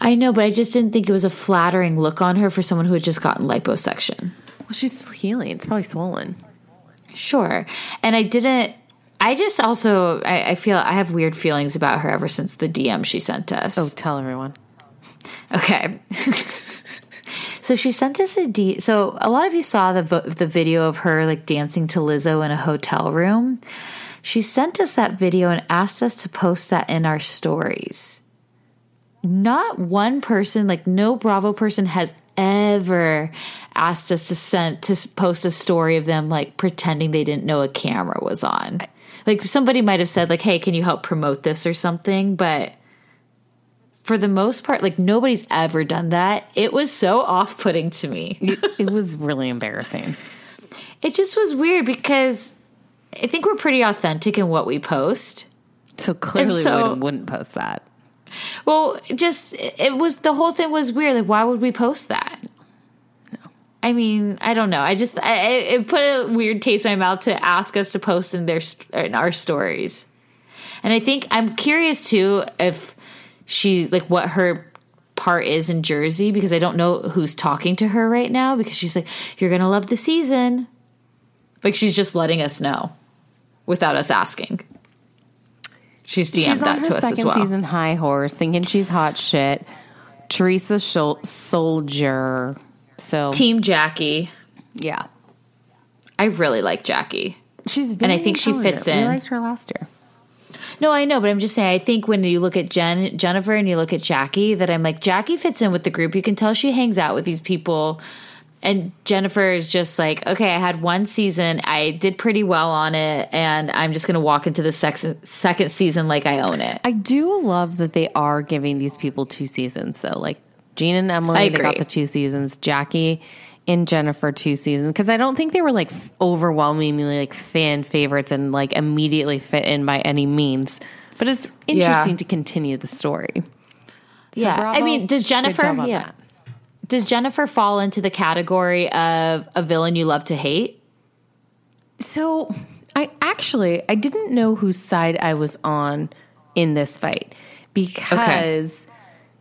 I know, but I just didn't think it was a flattering look on her for someone who had just gotten liposuction. Well, she's healing. It's probably swollen. Sure. And I didn't I just also I, I feel I have weird feelings about her ever since the DM she sent us. Oh, tell everyone. Okay. so she sent us a D. So a lot of you saw the vo- the video of her like dancing to Lizzo in a hotel room. She sent us that video and asked us to post that in our stories. Not one person, like no Bravo person, has ever asked us to send to post a story of them like pretending they didn't know a camera was on. Like somebody might have said like, "Hey, can you help promote this or something?" But for the most part, like nobody's ever done that. It was so off-putting to me. it was really embarrassing. It just was weird because I think we're pretty authentic in what we post. So clearly, so- we wouldn't post that. Well, just it was the whole thing was weird. Like, why would we post that? I mean, I don't know. I just I- it put a weird taste in my mouth to ask us to post in their in our stories, and I think I'm curious too if she like what her part is in Jersey because I don't know who's talking to her right now because she's like, "You're gonna love the season," like she's just letting us know without us asking. She's DM'd she's that to us as well. season high horse, thinking she's hot shit. Teresa Schul- Soldier. So Team Jackie. yeah, I really like Jackie. she's And I think she fits in. We liked her last year. No, I know, but I'm just saying. I think when you look at Jen, Jennifer, and you look at Jackie, that I'm like Jackie fits in with the group. You can tell she hangs out with these people, and Jennifer is just like, okay, I had one season, I did pretty well on it, and I'm just gonna walk into the sex- second season like I own it. I do love that they are giving these people two seasons though. Like Gene and Emily, they got the two seasons. Jackie and Jennifer two seasons because I don't think they were like overwhelmingly like fan favorites and like immediately fit in by any means. But it's interesting Yeah. to continue the story. So yeah, I mean, does Jennifer? Yeah, that. does Jennifer fall into the category of a villain you love to hate? So I actually I didn't know whose side I was on in this fight because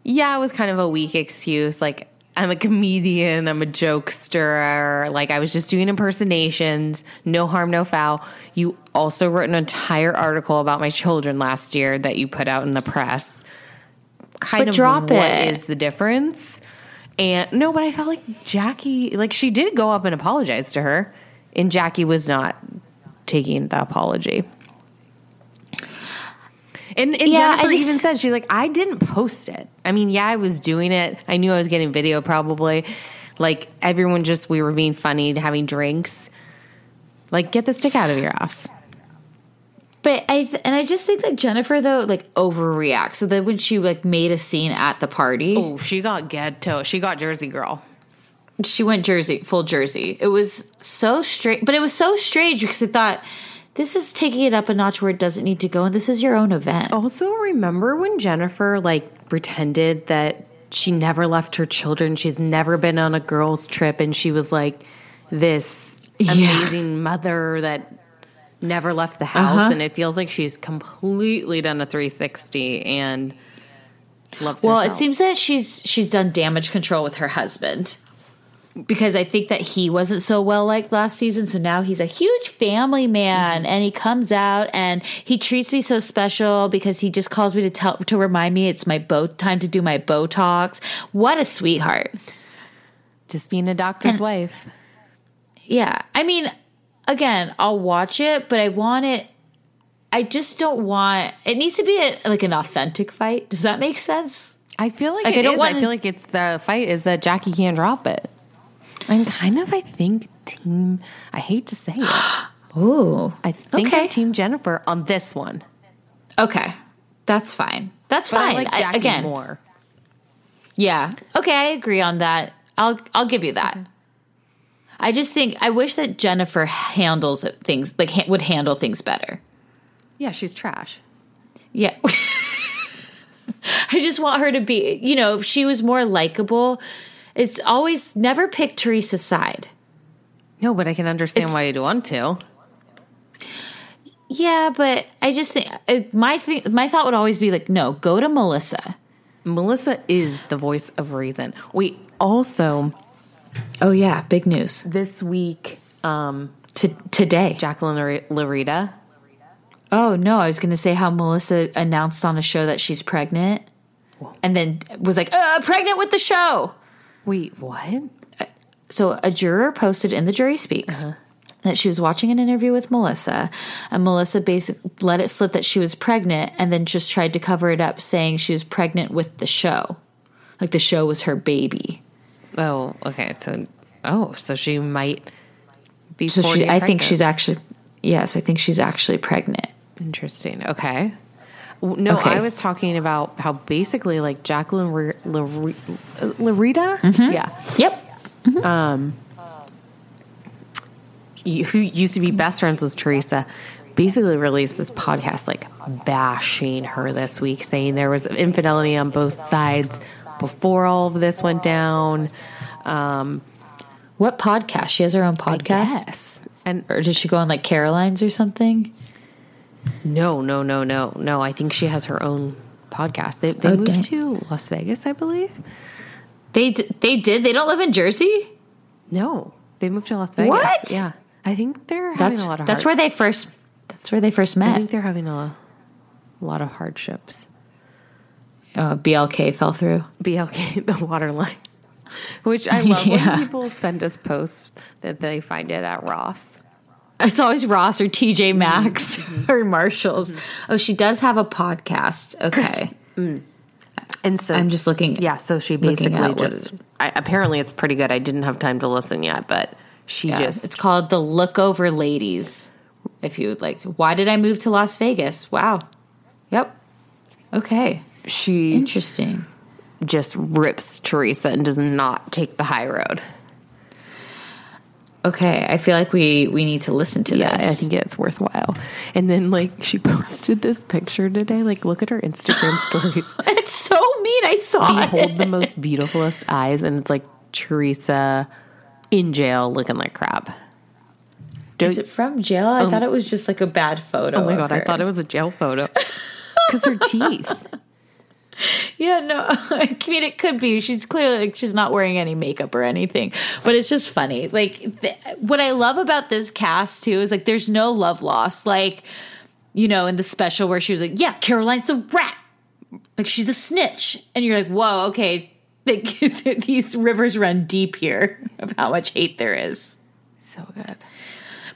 yeah, it was kind of a weak excuse. Like I'm a comedian, I'm a jokester, like I was just doing impersonations, no harm, no foul. You also wrote an entire article about my children last year that you put out in the press. Kind But of drop what it. is the difference? And no, but I felt like Jackie, like she did go up and apologize to her, and Jackie was not taking the apology. And, and Yeah, I Jennifer just- even said she's like, I didn't post it. I mean, yeah, I was doing it. I knew I was getting video probably. Like everyone just we were being funny, having drinks. Like, get the stick out of your ass. But I th- and I just think that Jennifer though like overreacts. So then when she like made a scene at the party, Oh, she got ghetto. She got Jersey girl. she went Jersey, full Jersey. It was so strange, but it was so strange because I thought this is taking it up a notch where it doesn't need to go, and this is your own event. Also, remember when Jennifer like pretended that she never left her children? She's never been on a girls' trip, and she was like this amazing mother that never left the house. Uh-huh. And it feels like she's completely done a 360 and loves Well, herself. it seems that she's she's done damage control with her husband because I think that he wasn't so well liked last season. So now he's a huge family man, and he comes out and he treats me so special because he just calls me to tell to remind me it's my boat time to do my Botox. What a sweetheart! just being a doctor's wife. Yeah, I mean, again, I'll watch it, but I want it. I just don't want. It needs to be a, like an authentic fight. Does that make sense? I feel like, Like, it I don't is. wanna- I feel like it's the fight is that Jackie can't drop it. And kind of, I think team. I hate to say it. Ooh, I think Okay. I'm team Jennifer on this one. okay, that's fine. That's But fine. I like I- Jackie again, more. Yeah. Okay, I agree on that. I'll I'll give you that. I just think I wish that Jennifer handles things like ha- would handle things better. Yeah, she's trash. Yeah. I just want her to be, you know, if she was more likable, it's always never pick Teresa's side. No, but I can understand It's- why you'd want to. Yeah, but I just think uh, my thing, my thought would always be like, no, go to Melissa. Melissa is the voice of reason. We also Oh yeah, big news this week, um, to today. Jacqueline Laurita. Oh no, I was going to say how Melissa announced on a show that she's pregnant, and then was like, uh, "Pregnant with the show." Wait, what? Uh, so a juror posted in the jury speaks uh-huh. that she was watching an interview with Melissa, and Melissa basically let it slip that she was pregnant, and then just tried to cover it up, saying she was pregnant with the show, like the show was her baby. Oh, okay. So, oh, so she might be. So she, 40 I think she's actually, yes, I think she's actually pregnant. Interesting. Okay. No, Okay. I was talking about how basically like Jacqueline R- Laurita, Mm-hmm. yeah, Yep. y- who used to be best friends with Teresa, basically released this podcast like bashing her this week, saying there was infidelity on both sides before all of this went down. Um, What podcast? She has her own podcast, yes, and or did she go on like Caroline's or something? No, no, no, no, no. I think she has her own podcast. They they Oh, moved dang. to Las Vegas, I believe. They d- they did. They don't live in Jersey. No, they moved to Las Vegas. What? Yeah, I think they're having a lot of. that's hard- where they first. That's where they first met. I think they're having a, a lot of hardships. uh, BLK fell through. BLK, the water line, which I love Yeah. when people send us posts that they find it at Ross. It's always Ross or TJ mm-hmm. Maxx Mm-hmm. or Marshalls. Mm-hmm. Oh, she does have a podcast. Okay. Mm. And so I'm just looking- Yeah, so she basically just. I, apparently, it's pretty good. I didn't have time to listen yet, but she Yeah, just. it's called The Look Over Ladies. If you would like, why did I move to Las Vegas? Wow. Yep. Okay. she Interesting. just rips Teresa and does not take the high road. Okay, I feel like we we need to listen to Yeah, this. I think it's worthwhile. And then, like, she posted this picture today. Like, look at her Instagram stories. it's so mean. I saw Behold it. the most beautifulest eyes, and it's like Teresa in jail looking like crap. Don't- Is it from jail? I um, thought it was just like a bad photo. oh my god, I thought it was a jail photo. Because her teeth. Yeah, no. I mean, it could be. She's clearly like she's not wearing any makeup or anything, but it's just funny. Like th- what I love about this cast too is like there's no love lost. Like you know, in the special where she was like, "Yeah, Caroline's the rat," like she's a snitch, and you're like, "Whoa, okay." Like, these rivers run deep here of how much hate there is. So good.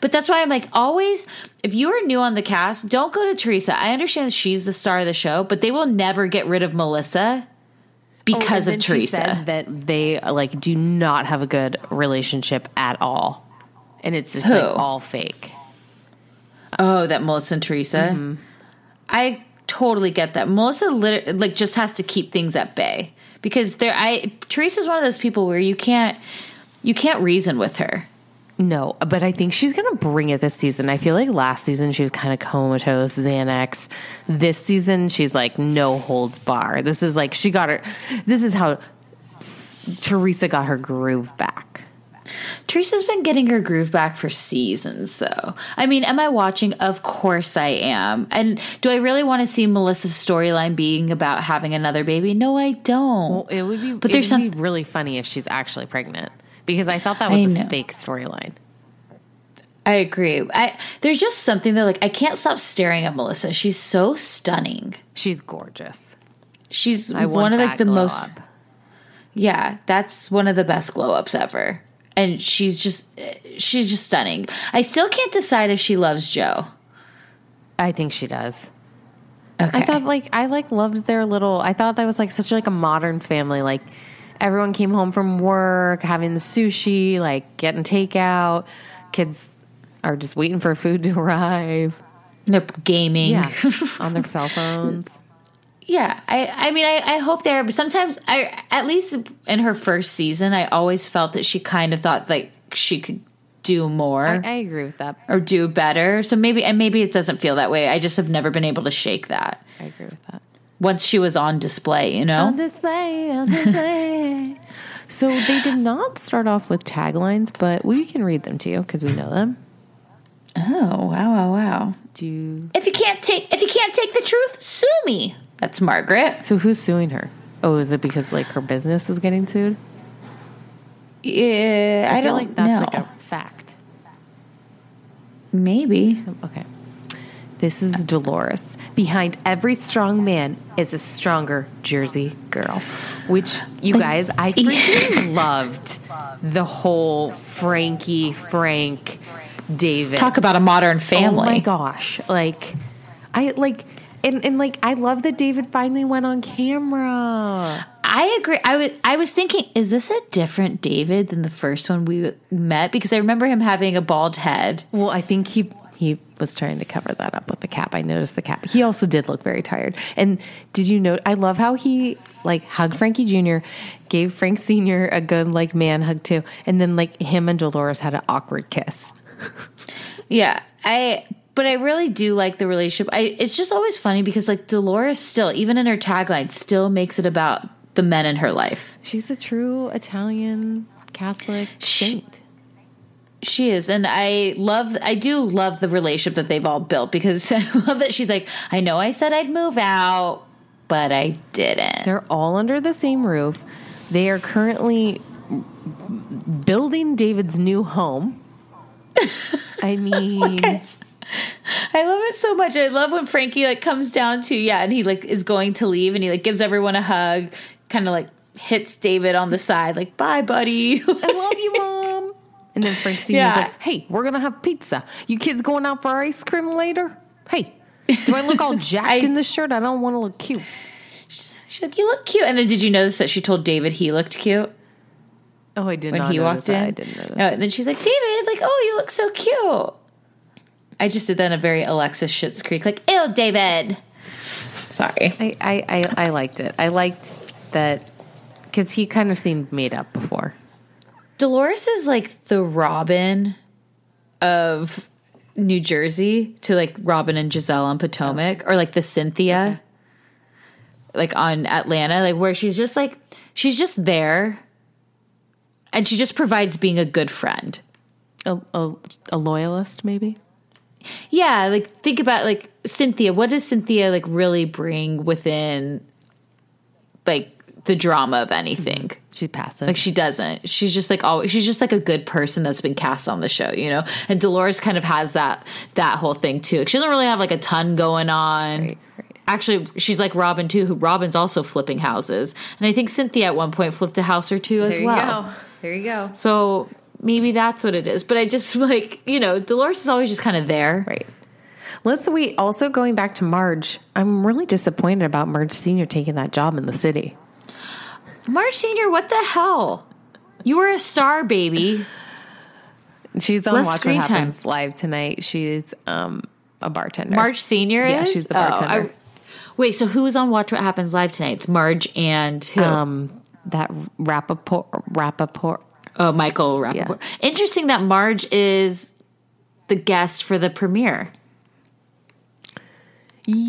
But that's why I'm like, always, if you are new on the cast, don't go to Teresa. I understand she's the star of the show, but they will never get rid of Melissa because Oh, of Teresa. that they like do not have a good relationship at all, and it's just like all fake. oh, that Melissa and Teresa. Mm-hmm. I totally get that. Melissa like just has to keep things at bay because there. I Teresa's one of those people where you can't you can't reason with her. No, but I think she's gonna bring it this season. I feel like last season she was kind of comatose, Xanax. This season she's like no holds bar. This is like she got her. This is how S- Teresa got her groove back. Teresa's been getting her groove back for seasons, though. I mean, am I watching? Of course I am. And do I really want to see Melissa's storyline being about having another baby? No, I don't. Well, it would be, But there's some- be really funny if she's actually pregnant because I thought that was a fake storyline. I agree. I there's just something that like I can't stop staring at Melissa. She's so stunning. She's gorgeous. She's I one of like the most up. Yeah, that's one of the best glow ups ever. And she's just she's just stunning. I still can't decide if she loves Joe. I think she does. Okay. I thought like I like loved their little. I thought that was like such like a modern family. Like everyone came home from work, having the sushi, like getting takeout. Kids are just waiting for food to arrive. They're gaming. Yeah, on their cell phones. Yeah, I, I mean, I, I hope they're. sometimes, I at least in her first season, I always felt that she kind of thought like she could do more I, I agree with that. or do better. So maybe, and maybe it doesn't feel that way. I just have never been able to shake that I agree with that. Once she was on display. You know, On display, on display. so they did not start off with taglines, but we can read them to you because we know them. oh wow, wow, wow. Do If you can't take, if you can't take the truth, sue me. That's Margaret. so? Who's suing her? Oh, is it because like her business is getting sued? Yeah, I, I, feel don't like that's know. like a fact. maybe. Okay. This is Dolores. Behind every strong man is a stronger Jersey girl. Which you guys, I freaking loved the whole Frankie Frank David. Talk about a modern family. Oh my gosh. Like I like and, and like I love that David finally went on camera. I agree. I was I was thinking, is this a different David than the first one we met? Because I remember him having a bald head. Well, I think he he was trying to cover that up with the cap. I noticed the cap. He also did look very tired. And did you note? I love how he like hugged Frankie Jr., gave Frank Sr. a good like man hug too, and then like him and Dolores had an awkward kiss. Yeah, I. But I really do like the relationship. I. It's just always funny because like Dolores still, even in her tagline, still makes it about the men in her life. She's a true Italian Catholic saint. She is, and I love. I do love the relationship that they've all built because I love that she's like, I know I said I'd move out, but I didn't. They're all under the same roof. They are currently building David's new home. I mean, I love it so much. I love when Frankie like comes down to yeah, and he like is going to leave, and he like gives everyone a hug, kind of like hits David on the side, like bye, buddy. I love you, mom. And then Frank Senior's Yeah. like, "Hey, we're gonna have pizza. You kids going out for ice cream later? Hey, do I look all jacked I- in this shirt? I don't want to look cute." She's like, you look cute. And then did you notice that she told David he looked cute Oh, I did when not he notice walked that. in? I didn't notice. Oh, and then she's like, David, like, oh, you look so cute. I just did that in a very Alexis Schitt's Creek, like, ew, David. Sorry. I, I, I, I liked it. I liked that because he kind of seemed made up before. Dolores is like the Robin of New Jersey to like Robin and Gizelle on Potomac, or like the Cynthia, like on Atlanta, like where she's just like she's just there, and she just provides being a good friend. A, a, a loyalist, maybe. Yeah, like think about like Cynthia. What does Cynthia like really bring within like the drama of anything? Mm-hmm. She passive. Like she doesn't. She's just like always. She's just like a good person that's been cast on the show, you know. And Dolores kind of has that that whole thing too. She doesn't really have like a ton going on. Right, right. Actually, she's like Robin too. Who Robin's also flipping houses, and I think Cynthia at one point flipped a house or two as there you well. go. There you go. So maybe that's what it is. But I just like you know, Dolores is always just kind of there. Right. Let's wait. Also, going back to Marge, I'm really disappointed about Marge Senior taking that job in the city. Marge Senior, what the hell? You were a star, baby. She's on Less Watch What time. Happens live tonight. She's um a bartender. Marge Senior Yeah, is. she's the Oh, I- bartender. wait, so who is on Watch What Happens Live tonight? It's Marge and who? um that Rapaport Rapaport. oh, Michael Rapaport. Interesting that Marge is the guest for the premiere.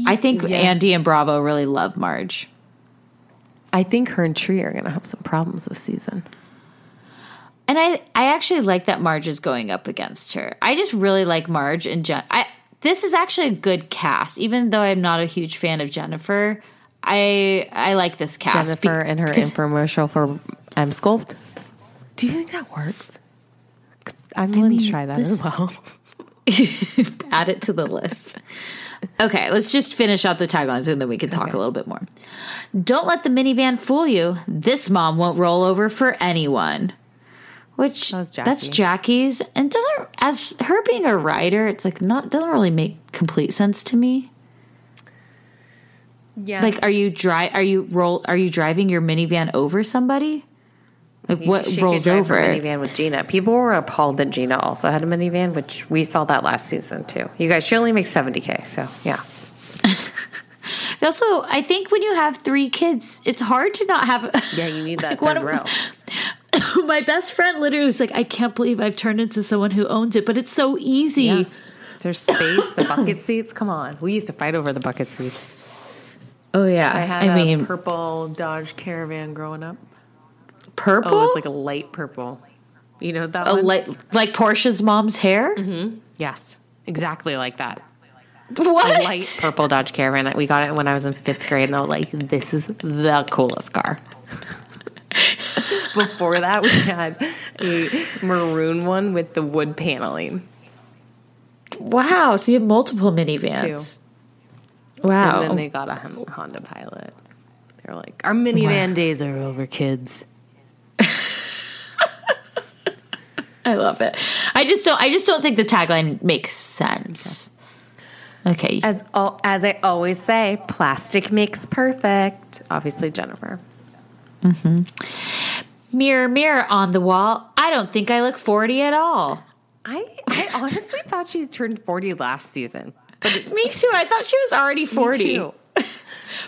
I think Yeah. Andy and Bravo really love Marge. I think her and Tree are going to have some problems this season. And I, I actually like that Marge is going up against her. I just really like Marge and Jen. I this is actually a good cast, even though I'm not a huge fan of Jennifer. I I like this cast. Jennifer and her infomercial for Emsculpt. Do you think that works? I'm willing mean, to try that this- as well. add it to the list. Okay, let's just finish out the taglines and then we can talk a little bit more. Don't let the minivan fool you. This mom won't roll over for anyone. Which That was that's Jackie's and doesn't as her being a writer, it's like not doesn't really make complete sense to me. Yeah. Like are you dri are you roll are you driving your minivan over somebody? Like what rolls over minivan with Gina. People were appalled that Gina also had a minivan, which we saw that last season too. You guys, she only makes 70K. So, yeah. Also, I think when you have three kids, it's hard to not have. Yeah, you need that Like, third of- row. my best friend literally was like, I can't believe I've turned into someone who owns it, but it's so easy. Yeah. There's space, the bucket seats. Come on. We used to fight over the bucket seats. Oh yeah, I I, had a mean purple Dodge Caravan growing up. Purple, Oh, it was like a light purple. You know that a one? like like Porsha's mom's hair. Mm-hmm. yes, exactly like that. What? A light purple Dodge Caravan. We got it when I was in fifth grade, and I was like, "This is the coolest car." Before that, we had a maroon one with the wood paneling. Wow, so you have multiple minivans. Wow. And then they got a Honda Pilot. They're like, "Our minivan days are over, kids." I love it. I just don't. I just don't think the tagline makes sense. Okay. As as I always say, plastic makes perfect. Obviously, Jennifer. Mm-hmm. Mirror, mirror on the wall. I don't think I look forty at all. I I honestly thought she turned forty last season. Me too. I thought she was already forty.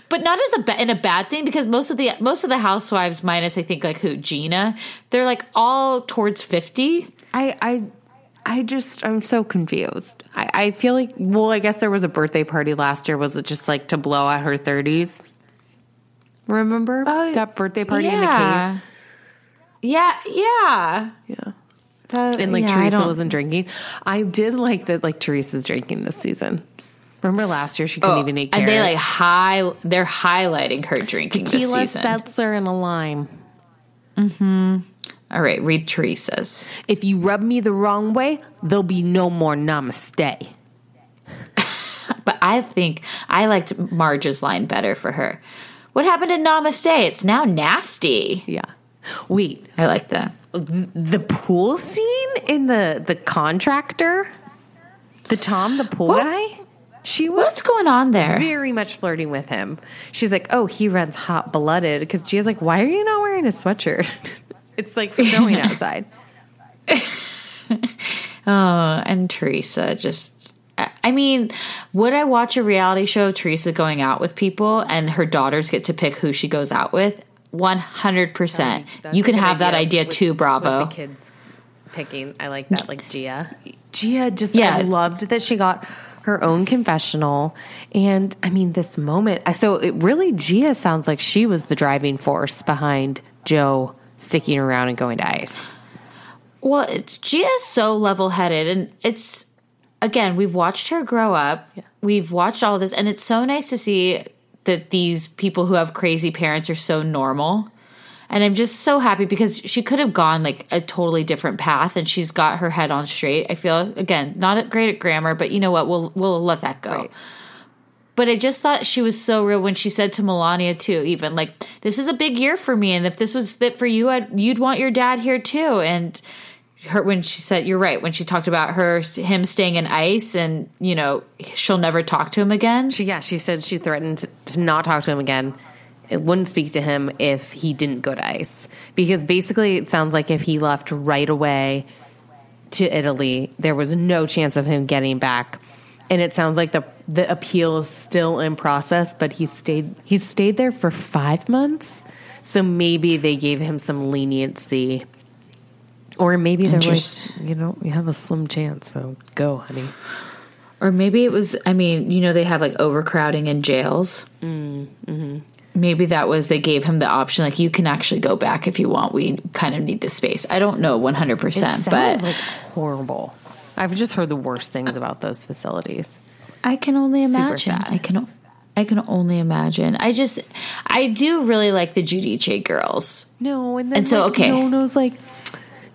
But not as a ba- in a bad thing because most of the most of the housewives minus I think like who Gina they're like all towards fifty. I I I just I'm so confused. I, I feel like well, I guess there was a birthday party last year. Was it just like to blow out her thirties? Remember oh, that birthday party in the cave? Yeah, yeah, Yeah. That- And like yeah, Teresa wasn't drinking. I did like that like Teresa's drinking this season. Remember last year she couldn't oh, even eat and they like high. They're highlighting her drinking tequila, this season. seltzer, and a lime. Mm-hmm. All right, read Teresa's. If you rub me the wrong way, there'll be no more namaste. But I think I liked Marge's line better for her. What happened to Namaste? It's now nasty. Yeah. Wait, I like that. the pool scene in the the contractor, the Tom, the pool What? guy. She was What's going on there? very much flirting with him. She's like, "Oh, he runs hot blooded." Because Gia's like, "Why are you not wearing a sweatshirt? it's like snowing outside." Oh, and Teresa just. I- mean, would I watch a reality show of Teresa going out with people and her daughters get to pick who she goes out with? 100%. That's you can have that idea with- too, Bravo. Kids picking, I like that. Like Gia, Gia just Yeah. I loved that she got her own confessional, and I mean this moment. Uh, so it really, Gia sounds like she was the driving force behind Joe sticking around and going to ice. Well, it's Gia's so level headed, and it's again we've watched her grow up. We've watched all this, and it's so nice to see that these people who have crazy parents are so normal. And I'm just so happy because she could have gone like a totally different path, and she's got her head on straight. I feel again not great at grammar, but you know what? We'll we'll let that go. But I just thought she was so real when she said to Milania too, even like, "This is a big year for me, and if this was fit for you, I'd, you'd want your dad here too." And her when she said, "You're right," when she talked about her him staying in ice, and you know she'll never talk to him again. She, yeah, she said she threatened to not talk to him again. It wouldn't speak to him if he didn't go to ice. Because basically, it sounds like if he left right away to Italy, there was no chance of him getting back. And it sounds like the the appeal is still in process, but he stayed he stayed there for five months. So maybe they gave him some leniency. Or maybe they're like, you know, you have a slim chance, so go, honey. Or maybe it was, I mean, you know, they have like overcrowding in jails. Mm-hmm. Maybe that was, they gave him the option, like, you can actually go back if you want. We kind of need the space. I don't know 100%, It but like horrible. I've just heard the worst things about those facilities. I can only imagine. I can, I can only imagine. I just, I do really like the Judy Giudice girls. No, and then And so, like, okay. Nono's like,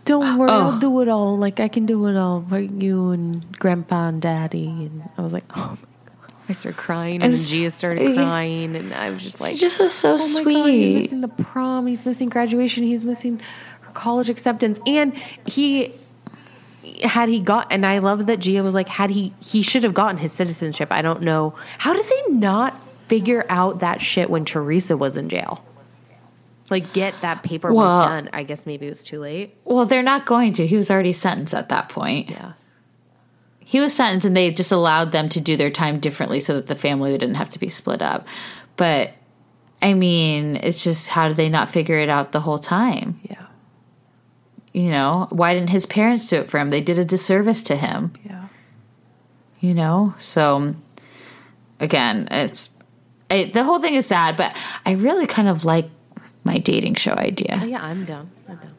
don't worry, Oh. I'll do it all. Like I can do it all for you and Grandpa and Daddy. And I was like, oh my god. I started crying, and then s- Gia started crying, and I was just like, just was so oh my god, he's missing the prom, he's missing graduation, he's missing her college acceptance, and he had he got and I love that Gia was like had he he should have gotten his citizenship. I don't know. How did they not figure out that shit when Teresa was in jail? Like get that paperwork Well- done. I guess maybe it was too late. Well, they're not going to. He was already sentenced at that point. Yeah. He was sentenced and they just allowed them to do their time differently so that the family didn't have to be split up. But I mean, it's just how did they not figure it out the whole time? Yeah. You know, why didn't his parents do it for him? They did a disservice to him, Yeah. you know? So again, it's it, the whole thing is sad, but I really kind of like my dating show idea. Oh, yeah, I'm down. I'm down.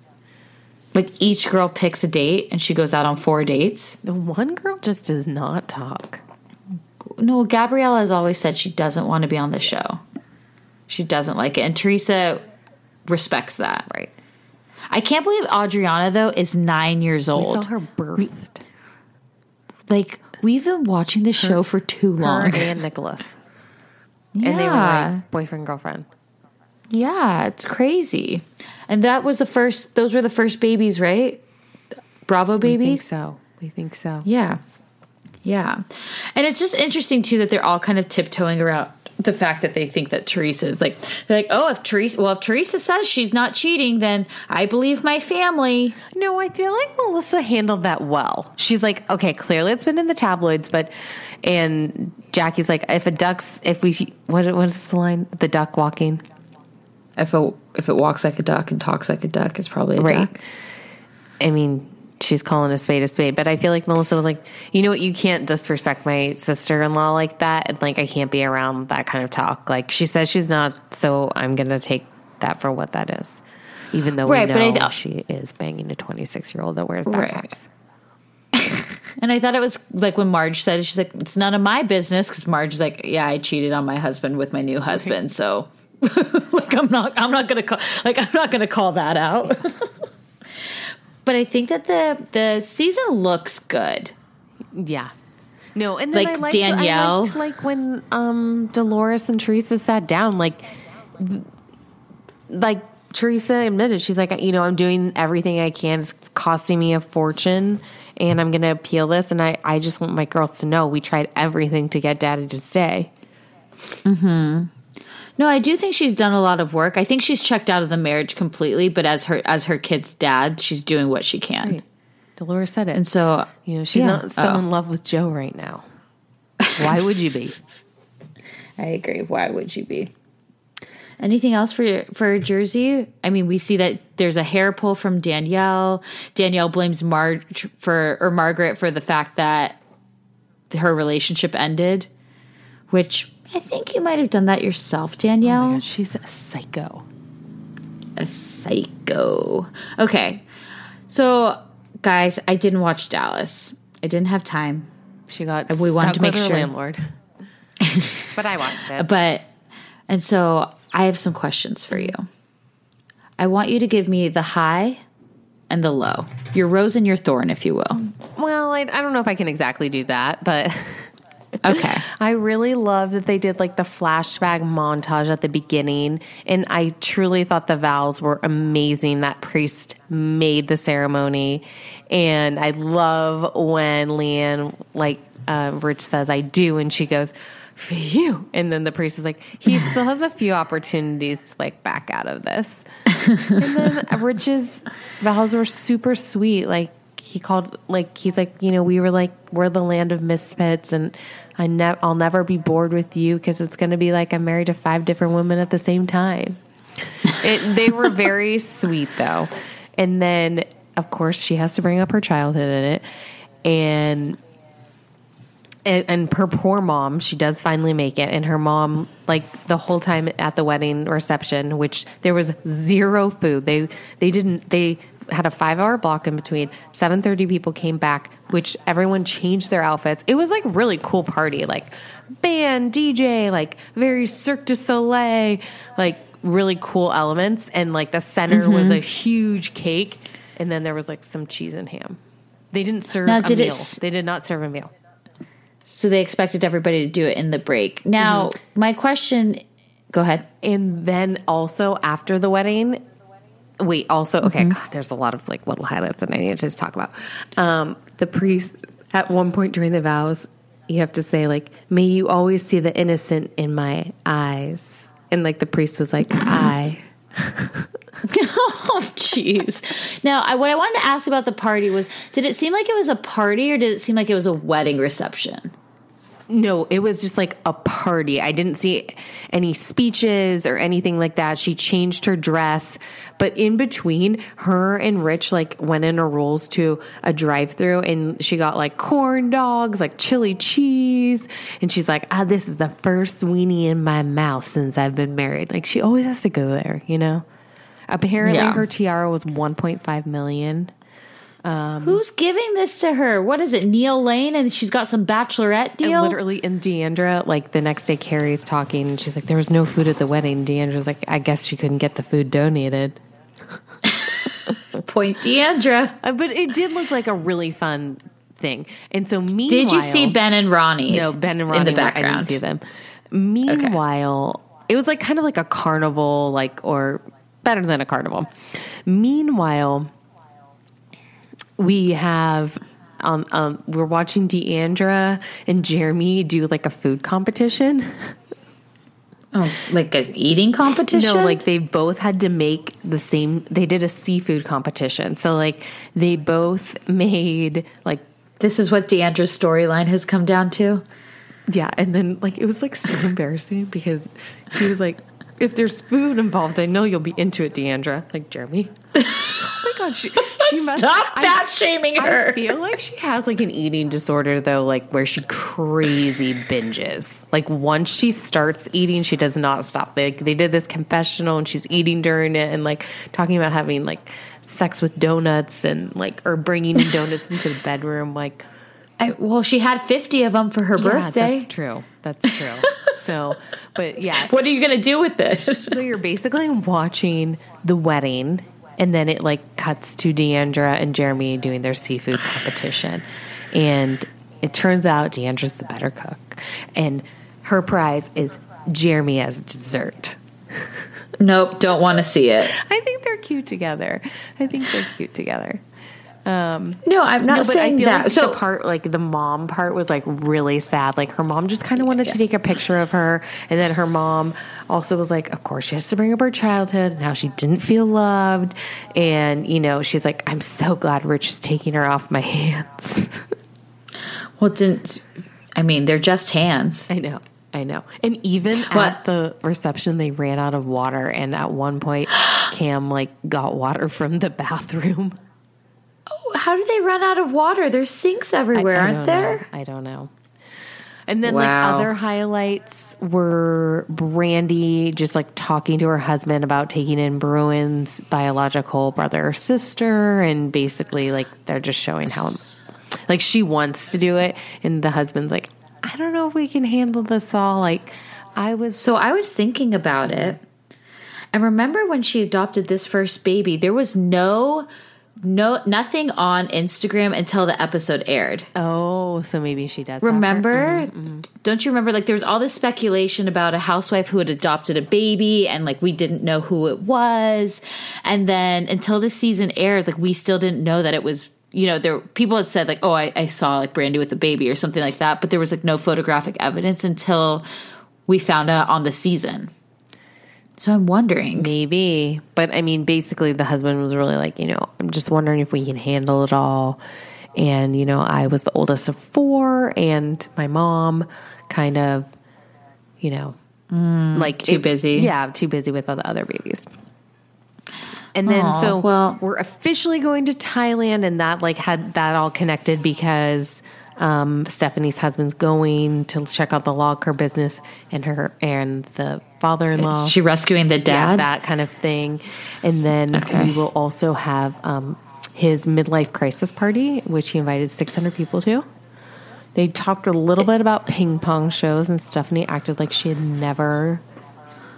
Like each girl picks a date and she goes out on four dates. The one girl just does not talk. No, Gabriella has always said she doesn't want to be on the show. She doesn't like it. And Teresa respects that. Right. I can't believe Audriana, though, is nine years old. We saw her birthed. Like, we've been watching this show for too long. and Nicholas. yeah. And they were like boyfriend, girlfriend. Yeah, it's crazy. And that was the first, those were the first babies, right? Bravo We think babies. so. We think so. Yeah. Yeah. And it's just interesting too that they're all kind of tiptoeing around the fact that they think that Teresa is like they're like, oh, if Teresa well, if Teresa says she's not cheating, then I believe my family. No, I feel like Melissa handled that well. She's like, okay, clearly it's been in the tabloids, but and Jackie's like, if a duck's if we what what is the line? The duck walking. If it if it walks like a duck and talks like a duck, it's probably a Right. duck. I mean, she's calling a spade a spade, but I feel like Melissa was like, you know what, you can't disrespect my sister in law like that. And like, I can't be around that kind of talk. Like, she says she's not, so I'm going to take that for what that is. Even though Right, we but I know she is banging a 26 year old that wears Right. backpacks. And I thought it was like when Marge said it, she's like, it's none of my business because Marge's like, yeah, I cheated on my husband with my new husband, so like I'm not I'm not gonna call like I'm not gonna call that out. but I think that the the season looks good. Yeah. No, and then Like I liked, Danielle. I liked like when um Dolores and Teresa sat down, like like Teresa admitted, she's like, you know, I'm doing everything I can. It's costing me a fortune and I'm gonna appeal this and I, I just want my girls to know we tried everything to get daddy to stay. No, I do think she's done a lot of work. I think she's checked out of the marriage completely, but as her as her kid's dad, she's doing what she can. Dolores said it. And so you know, she's Yeah. not so Oh. in love with Joe right now. Why would you be? I agree. Why would you be? Anything else for for Jersey? I mean, we see that there's a hair pull from Danielle. Danielle blames Marge for or Margaret for the fact that her relationship ended, which I think you might have done that yourself, Danielle. Oh my God, she's a psycho. a psycho. Okay. So, guys, I didn't watch Dallas. I didn't have time. She got We wanted to make sure. landlord. but I watched it. But and so I have some questions for you. I want you to give me the high and the low. Your rose and your thorn, if you will. Well, I, I don't know if I can exactly do that, but Okay. I really love that they did like the flashback montage at the beginning. And I truly thought the vows were amazing. That priest made the ceremony. And I love when LeeAnne, like uh, Rich says, I do. And she goes, for you. And then the priest is like, he still has a few opportunities to like back out of this. and then Rich's vows were super sweet. Like he called, like he's like, you know, we were like, we're the land of misfits, and I ne- I'll never be bored with you because it's going to be like I'm married to five different women at the same time. It, they were very sweet though, and then of course she has to bring up her childhood in it, and and, and her poor mom, she does finally make it, and her mom, like the whole time at the wedding reception, which there was zero food. They they didn't they had a five hour block in between. Seven thirty people came back, which everyone changed their outfits. It was like really cool party, like band, DJ, like very Cirque du Soleil, like really cool elements, and like the center mm-hmm. was a huge cake, and then there was like some cheese and ham. They didn't serve Now, a did meal. s- they did not serve a meal. So they expected everybody to do it in the break. Now, mm-hmm. my question go ahead. And then also after the wedding, wait, also, okay, God, there's a lot of like little highlights that I need to just talk about. Um, the priest, at one point during the vows, you have to say, like, may you always see the innocent in my eyes. And like the priest was like, I. oh, jeez. Now, I, what I wanted to ask about the party was did it seem like it was a party or did it seem like it was a wedding reception? No, it was just like a party. I didn't see any speeches or anything like that. She changed her dress, but in between, her and Rich like went in her rolls to a drive-through, and she got like corn dogs, like chili cheese, and she's like, "Ah, this is the first weenie in my mouth since I've been married." Like she always has to go there, you know. Apparently, Yeah. her tiara was 1.5 million. Who's giving this to her? What is it, Neil Lane? And she's got some bachelorette And deal? literally, in D'Andra, like the next day, Kary's talking, and she's like, "There was no food at the wedding." D'Andra's like, "I guess she couldn't get the food donated." Point D'Andra. Uh, but it did look like a really fun thing. And so, meanwhile, Did you see Ben and Ronnie? No, Ben and Ronnie. in the were- I didn't see them. Meanwhile, it was like kind of like a carnival, like or better than a carnival. Meanwhile, we have um, um we're watching D'Andra and Jeremy do like a food competition. Oh, like an eating competition? No, like they both had to make the same. They did a seafood competition, so like they both made like this is what D'Andra's storyline has come down to. yeah, and then like it was like so embarrassing because he was like, "If there's food involved, I know you'll be into it, D'Andra." Like Jeremy. god, she she must Stop fat shaming her. I feel like she has like an eating disorder though, like where she crazy binges. Like once she starts eating, she does not stop. They they did this confessional and she's eating during it and like talking about having like sex with donuts and like or bringing donuts into the bedroom. Like I, well, she had 50 of them for her yeah, birthday. that's true. That's true. so, but yeah, What are you going to do with this? so you're basically watching the wedding, and then it like cuts to D'Andra and Jeremy doing their seafood competition, and it turns out D'Andra's the better cook, and her prize is Jeremy as dessert. nope, don't want to see it. I think they're cute together. I think they're cute together. Um, no, I'm not No, but saying I feel that. like so the part, like the mom part, was like really sad. Like her mom just kind of wanted to take a picture of her, and then her mom also was like, of course she has to bring up her childhood. Now she didn't feel loved, and you know she's like, I'm so glad Rich is taking her off my hands. well, didn't I mean they're just hands? I know. I know. And even What? at the reception, they ran out of water. And at one point, Cam like got water from the bathroom. Oh, how do they run out of water? There's sinks everywhere, I aren't there? know. I don't know. And then like other highlights were Brandi just like talking to her husband about taking in Bryn's biological brother or sister and basically like they're just showing how like she wants to do it and the husband's like I don't know if we can handle this all like I was So I was thinking about it. And remember when she adopted this first baby, there was no no nothing on Instagram until the episode aired. oh so maybe she does have her- Remember? Mm-hmm, mm-hmm. Don't you remember? Like, there was all this speculation about a housewife who had adopted a baby, and like we didn't know who it was. And then until the season aired, like we still didn't know that it was. You know, there people had said like, "Oh, I, I saw like Brandi with the baby" or something like that, but there was like no photographic evidence until we found out on the season. So I'm wondering. Maybe. But I mean, basically, the husband was really like, you know, I'm just wondering if we can handle it all. And, you know, I was the oldest of four, and my mom kind of, you know, like too busy. Yeah, too busy with all the other babies. And then, Aw, so well- we're officially going to Thailand, and that like had that all connected because um, Stephanie's husband's going to check out the log car business, and her and the father-in-law Is she rescuing the yeah, dad? that kind of thing. And then Okay. we will also have um, his midlife crisis party, which he invited 600 people to. They talked a little bit about ping pong shows, and Stephanie acted like she had never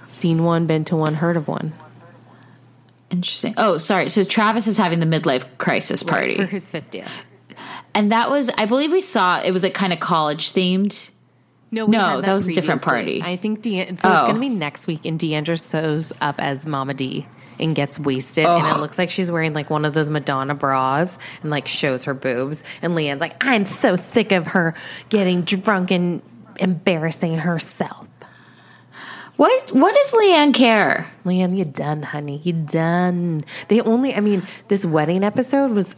seen one, been to one, heard of one. Interesting. Oh, sorry. So Travis is having the midlife crisis party. for his 50th. And that was, I believe we saw it was like kind of college themed. No, we No, had that was a different party. I think De- so. It's Oh. going to be next week, and D'Andra shows up as Mama D and gets wasted, and it looks like she's wearing like one of those Madonna bras and like shows her boobs. And LeeAnne's like, "I'm so sick of her getting drunk and embarrassing herself." What What does LeeAnne care? LeeAnne, you done, honey. You done. They only, I mean, this wedding episode was,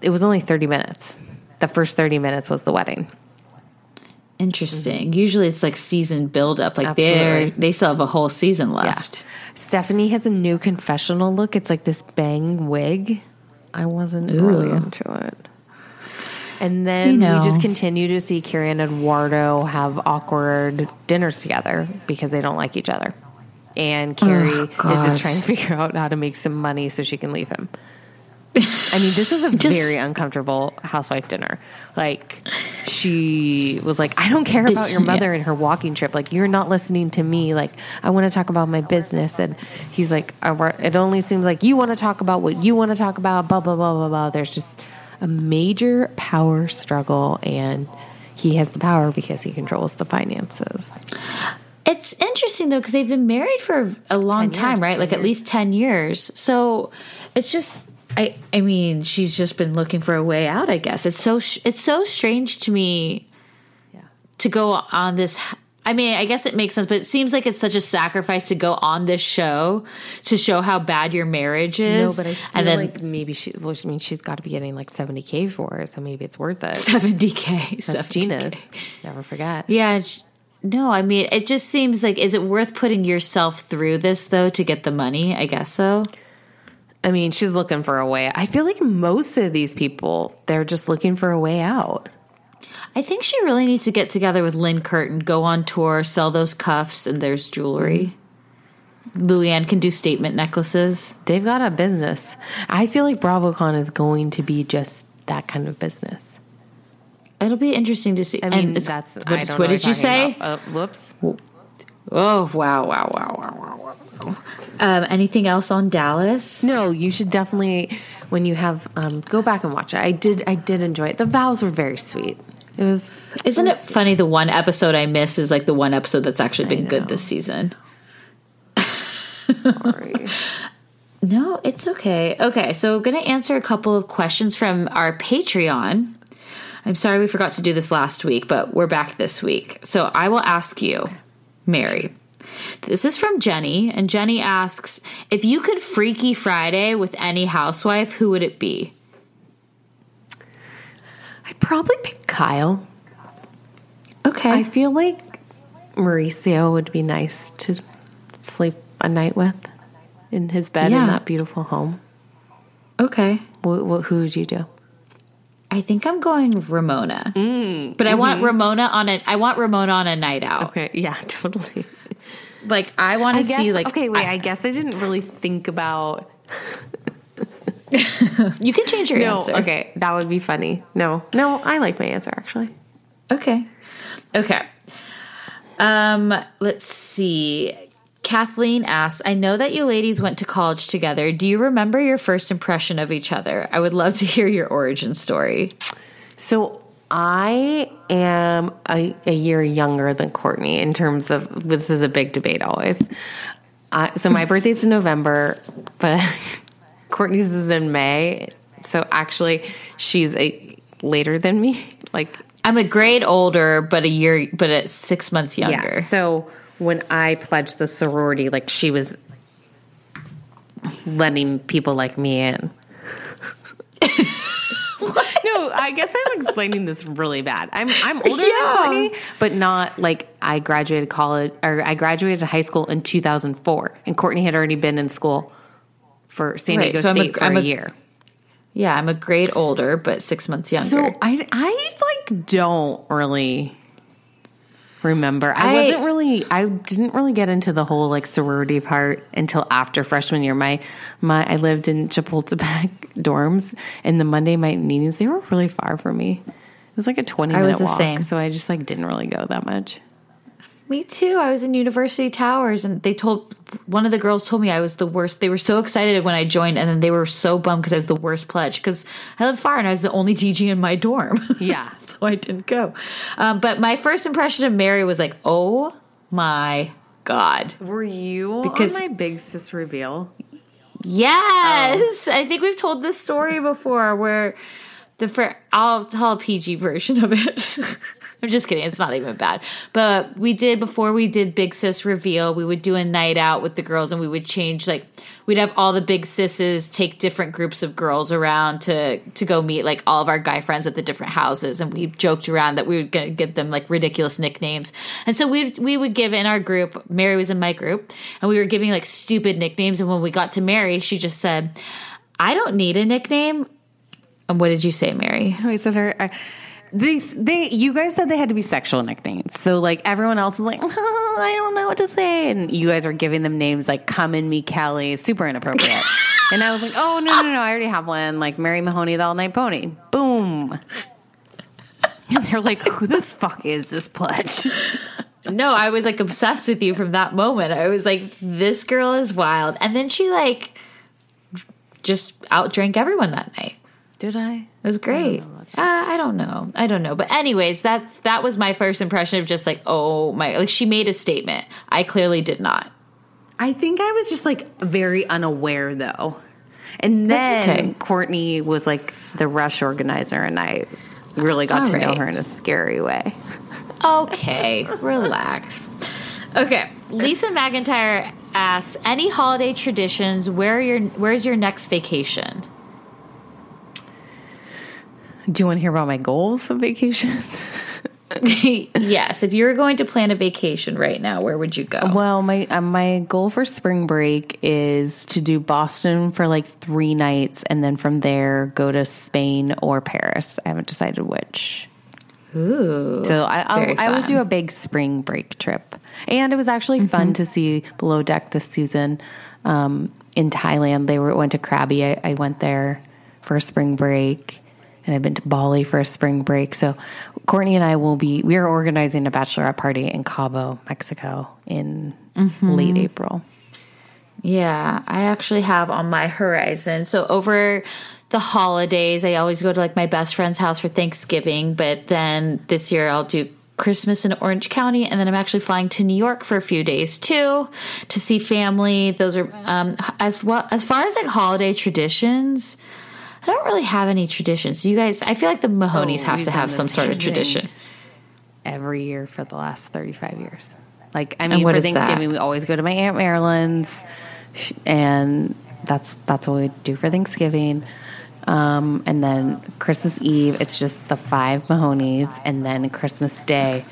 it was only 30 minutes. The first 30 minutes was the wedding. Interesting. Usually it's like season build up. Like they they still have a whole season left. Stephanie has a new confessional look. It's like this bang wig. I wasn't really into it. And then You know. we just continue to see Kary and Eduardo have awkward dinners together because they don't like each other. And oh, Kary is just trying to figure out how to make some money so she can leave him. I mean, this was a very uncomfortable housewife dinner. Like, she was like, I don't care about your mother yeah. and her walking trip. Like, you're not listening to me. Like, I want to talk about my business. And he's like, I it only seems like you want to talk about what you want to talk about, blah, blah, blah, blah, blah. There's just a major power struggle. And he has the power because he controls the finances. It's interesting though because they've been married for a long 10 time, right? 10 Like at least ten years. So it's just I I mean, she's just been looking for a way out. I guess it's so sh- it's so strange to me to go on this. I mean, I guess it makes sense, but it seems like it's such a sacrifice to go on this show to show how bad your marriage is. No, but I feel and then like maybe she. Well, I mean, she's got to be getting like seventy k for it, so maybe it's worth it. seventy k. That's Gina's. Never forget. Yeah. No, I mean, it just seems like is it worth putting yourself through this though to get the money? I guess so. I mean, she's looking for a way. I feel like most of these people, they're just looking for a way out. I think she really needs to get together with Lynne Curtin, go on tour, sell those cuffs, and there's jewelry. Luann can do statement necklaces. They've got a business. I feel like BravoCon is going to be just that kind of business. It'll be interesting to see. I mean, that's. What, I don't what did you say? Uh, whoops. Oh wow, wow, wow, wow, wow, wow. Um, anything else on Dallas? No, you should definitely when you have um, go back and watch it. I did. I did enjoy it. The vows were very sweet. It was. Isn't it was- funny? The one episode I miss is like the one episode that's actually been good this season. Sorry. No, it's okay. Okay, so going to answer a couple of questions from our Patreon. I'm sorry we forgot to do this last week, but we're back this week. So I will ask you, Mary. This is from Jenny, and Jenny asks If you could Freaky Friday with any housewife, who would it be? I'd probably pick Kyle. Okay. I feel like Mauricio would be nice to sleep a night with in his bed Yeah. in that beautiful home. okay. Wh- wh- who would you do? I think I'm going Ramona. Mm, but I want mm-hmm. Ramona on a I want Ramona on a night out. Okay, yeah, totally. Like I want to guess. see like okay, wait. I, I- guess I didn't really think about. you can change your No, answer. okay, that would be funny. No, no, I like my answer actually. Okay. Okay. Um, let's see. Kathleen asks, I know that you ladies went to college together. Do you remember your first impression of each other? I would love to hear your origin story. So I am a, a year younger than Courtney in terms of this is a big debate always. Uh, so my birthday's in November, but Courtney's is in May. So actually, she's a later than me. Like I'm a grade older, but a year, but at six months younger. Yeah. So when I pledged the sorority, like she was letting people like me in. I guess I'm explaining this really bad. I'm I'm older Yeah. than Courtney, but not like I graduated college or I graduated high school in 2004, and Courtney had already been in school for San Right, Diego so I'm a- State for I'm a, a- year. Yeah, I'm a grade older, but six months younger. So I I like don't really remember. I, I- wasn't really I didn't really get into the whole like sorority part until after freshman year. My my I lived in Chapultepec dorms and the Monday night meetings they were really far from me. It was like a 20 I minute was the walk, same. so I just like didn't really go that much. Me too. I was in University Towers, and they told one of the girls told me I was the worst. They were so excited when I joined, and then they were so bummed because I was the worst pledge because I lived far and I was the only DG in my dorm. Yeah. so I didn't go. Um, but my first impression of Mary was like, oh my god. Were you Because- on my big sis reveal? Yes, I think we've told this story before where the for I'll tell a PG version of it. I'm just kidding. It's not even bad. But we did before we did Big Sis reveal, we would do a night out with the girls and we would change like we'd have all the big sisses take different groups of girls around to to go meet like all of our guy friends at the different houses and we joked around that we would gonna give them like ridiculous nicknames. And so we we would give in our group, Mary was in my group, and we were giving like stupid nicknames and when we got to Mary, she just said, "I don't need a nickname." And what did you say, Mary? I said her. I, these they you guys said they had to be sexual nicknames. So like everyone else is like, "Oh, I don't know what to say, and you guys are giving them names like "Come in Me Kelly," super inappropriate. and I was like, oh no no no, I already have one. Like Mary Mahoney, the All Night Pony. Boom. And they're like, who the fuck is this pledge? No, I was like obsessed with you from that moment. I was like, this girl is wild. And then she like just outdrank everyone that night. Did I? It was great. Uh, I don't know. I don't know. But anyways, that's that was my first impression of just like, oh my like she made a statement. I clearly did not. I think I was just like very unaware though. And then okay. Courtney was like the rush organizer, and I really got All to know her in a scary way. Okay, relax. Okay, Lisa McIntyre asks, "Any holiday traditions? Where are your Where's your next vacation?" Do you want to hear about my goals of vacation? yes, if you were going to plan a vacation right now, where would you go? Well, my uh, my goal for spring break is to do Boston for like three nights, and then from there go to Spain or Paris. I haven't decided which. Ooh, So I I, I always do a big spring break trip, and it was actually fun to see Below Deck this season um, in Thailand. They were went to Krabi. I, I went there for a spring break, and I've been to Bali for a spring break. So Courtney and I will be we are organizing a bachelorette party in Cabo, Mexico, in late April. Yeah, I actually have on my horizon. So over the holidays, I always go to like my best friend's house for Thanksgiving, but then this year I'll do Christmas in Orange County, and then I'm actually flying to New York for a few days too to see family. Those are um, as well as far as like holiday traditions. I don't really have any traditions. You guys, I feel like the Mahonies Oh, have to have some sort of tradition. every year for the last 35 years. Like, I mean, for? Thanksgiving, we always go to my Aunt Marilyn's, and that's that's what we do for Thanksgiving. Um, and then Christmas Eve, it's just the five Mahonies, and then Christmas Day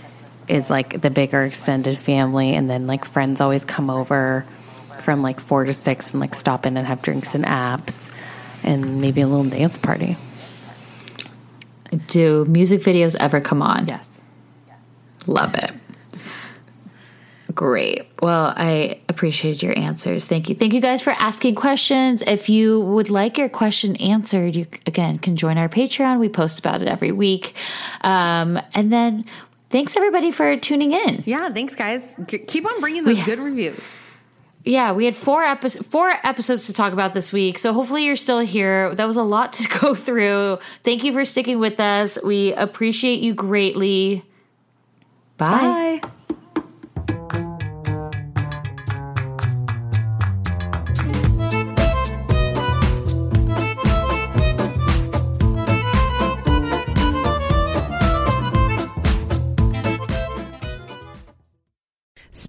is like the bigger extended family, and then like friends always come over from like four to six and like stop in and have drinks and apps, and maybe a little dance party. Do music videos ever come on? Yes. Love it. Great. Well, I appreciate your answers. Thank you. Thank you guys for asking questions. If you would like your question answered, you again can join our Patreon. We post about it every week. Um, and then thanks everybody for tuning in. Yeah. Thanks, guys. K- keep on bringing those good reviews. Yeah, we had four episodes four episodes to talk about this week. So hopefully you're still here. That was a lot to go through. Thank you for sticking with us. We appreciate you greatly. Bye. Bye.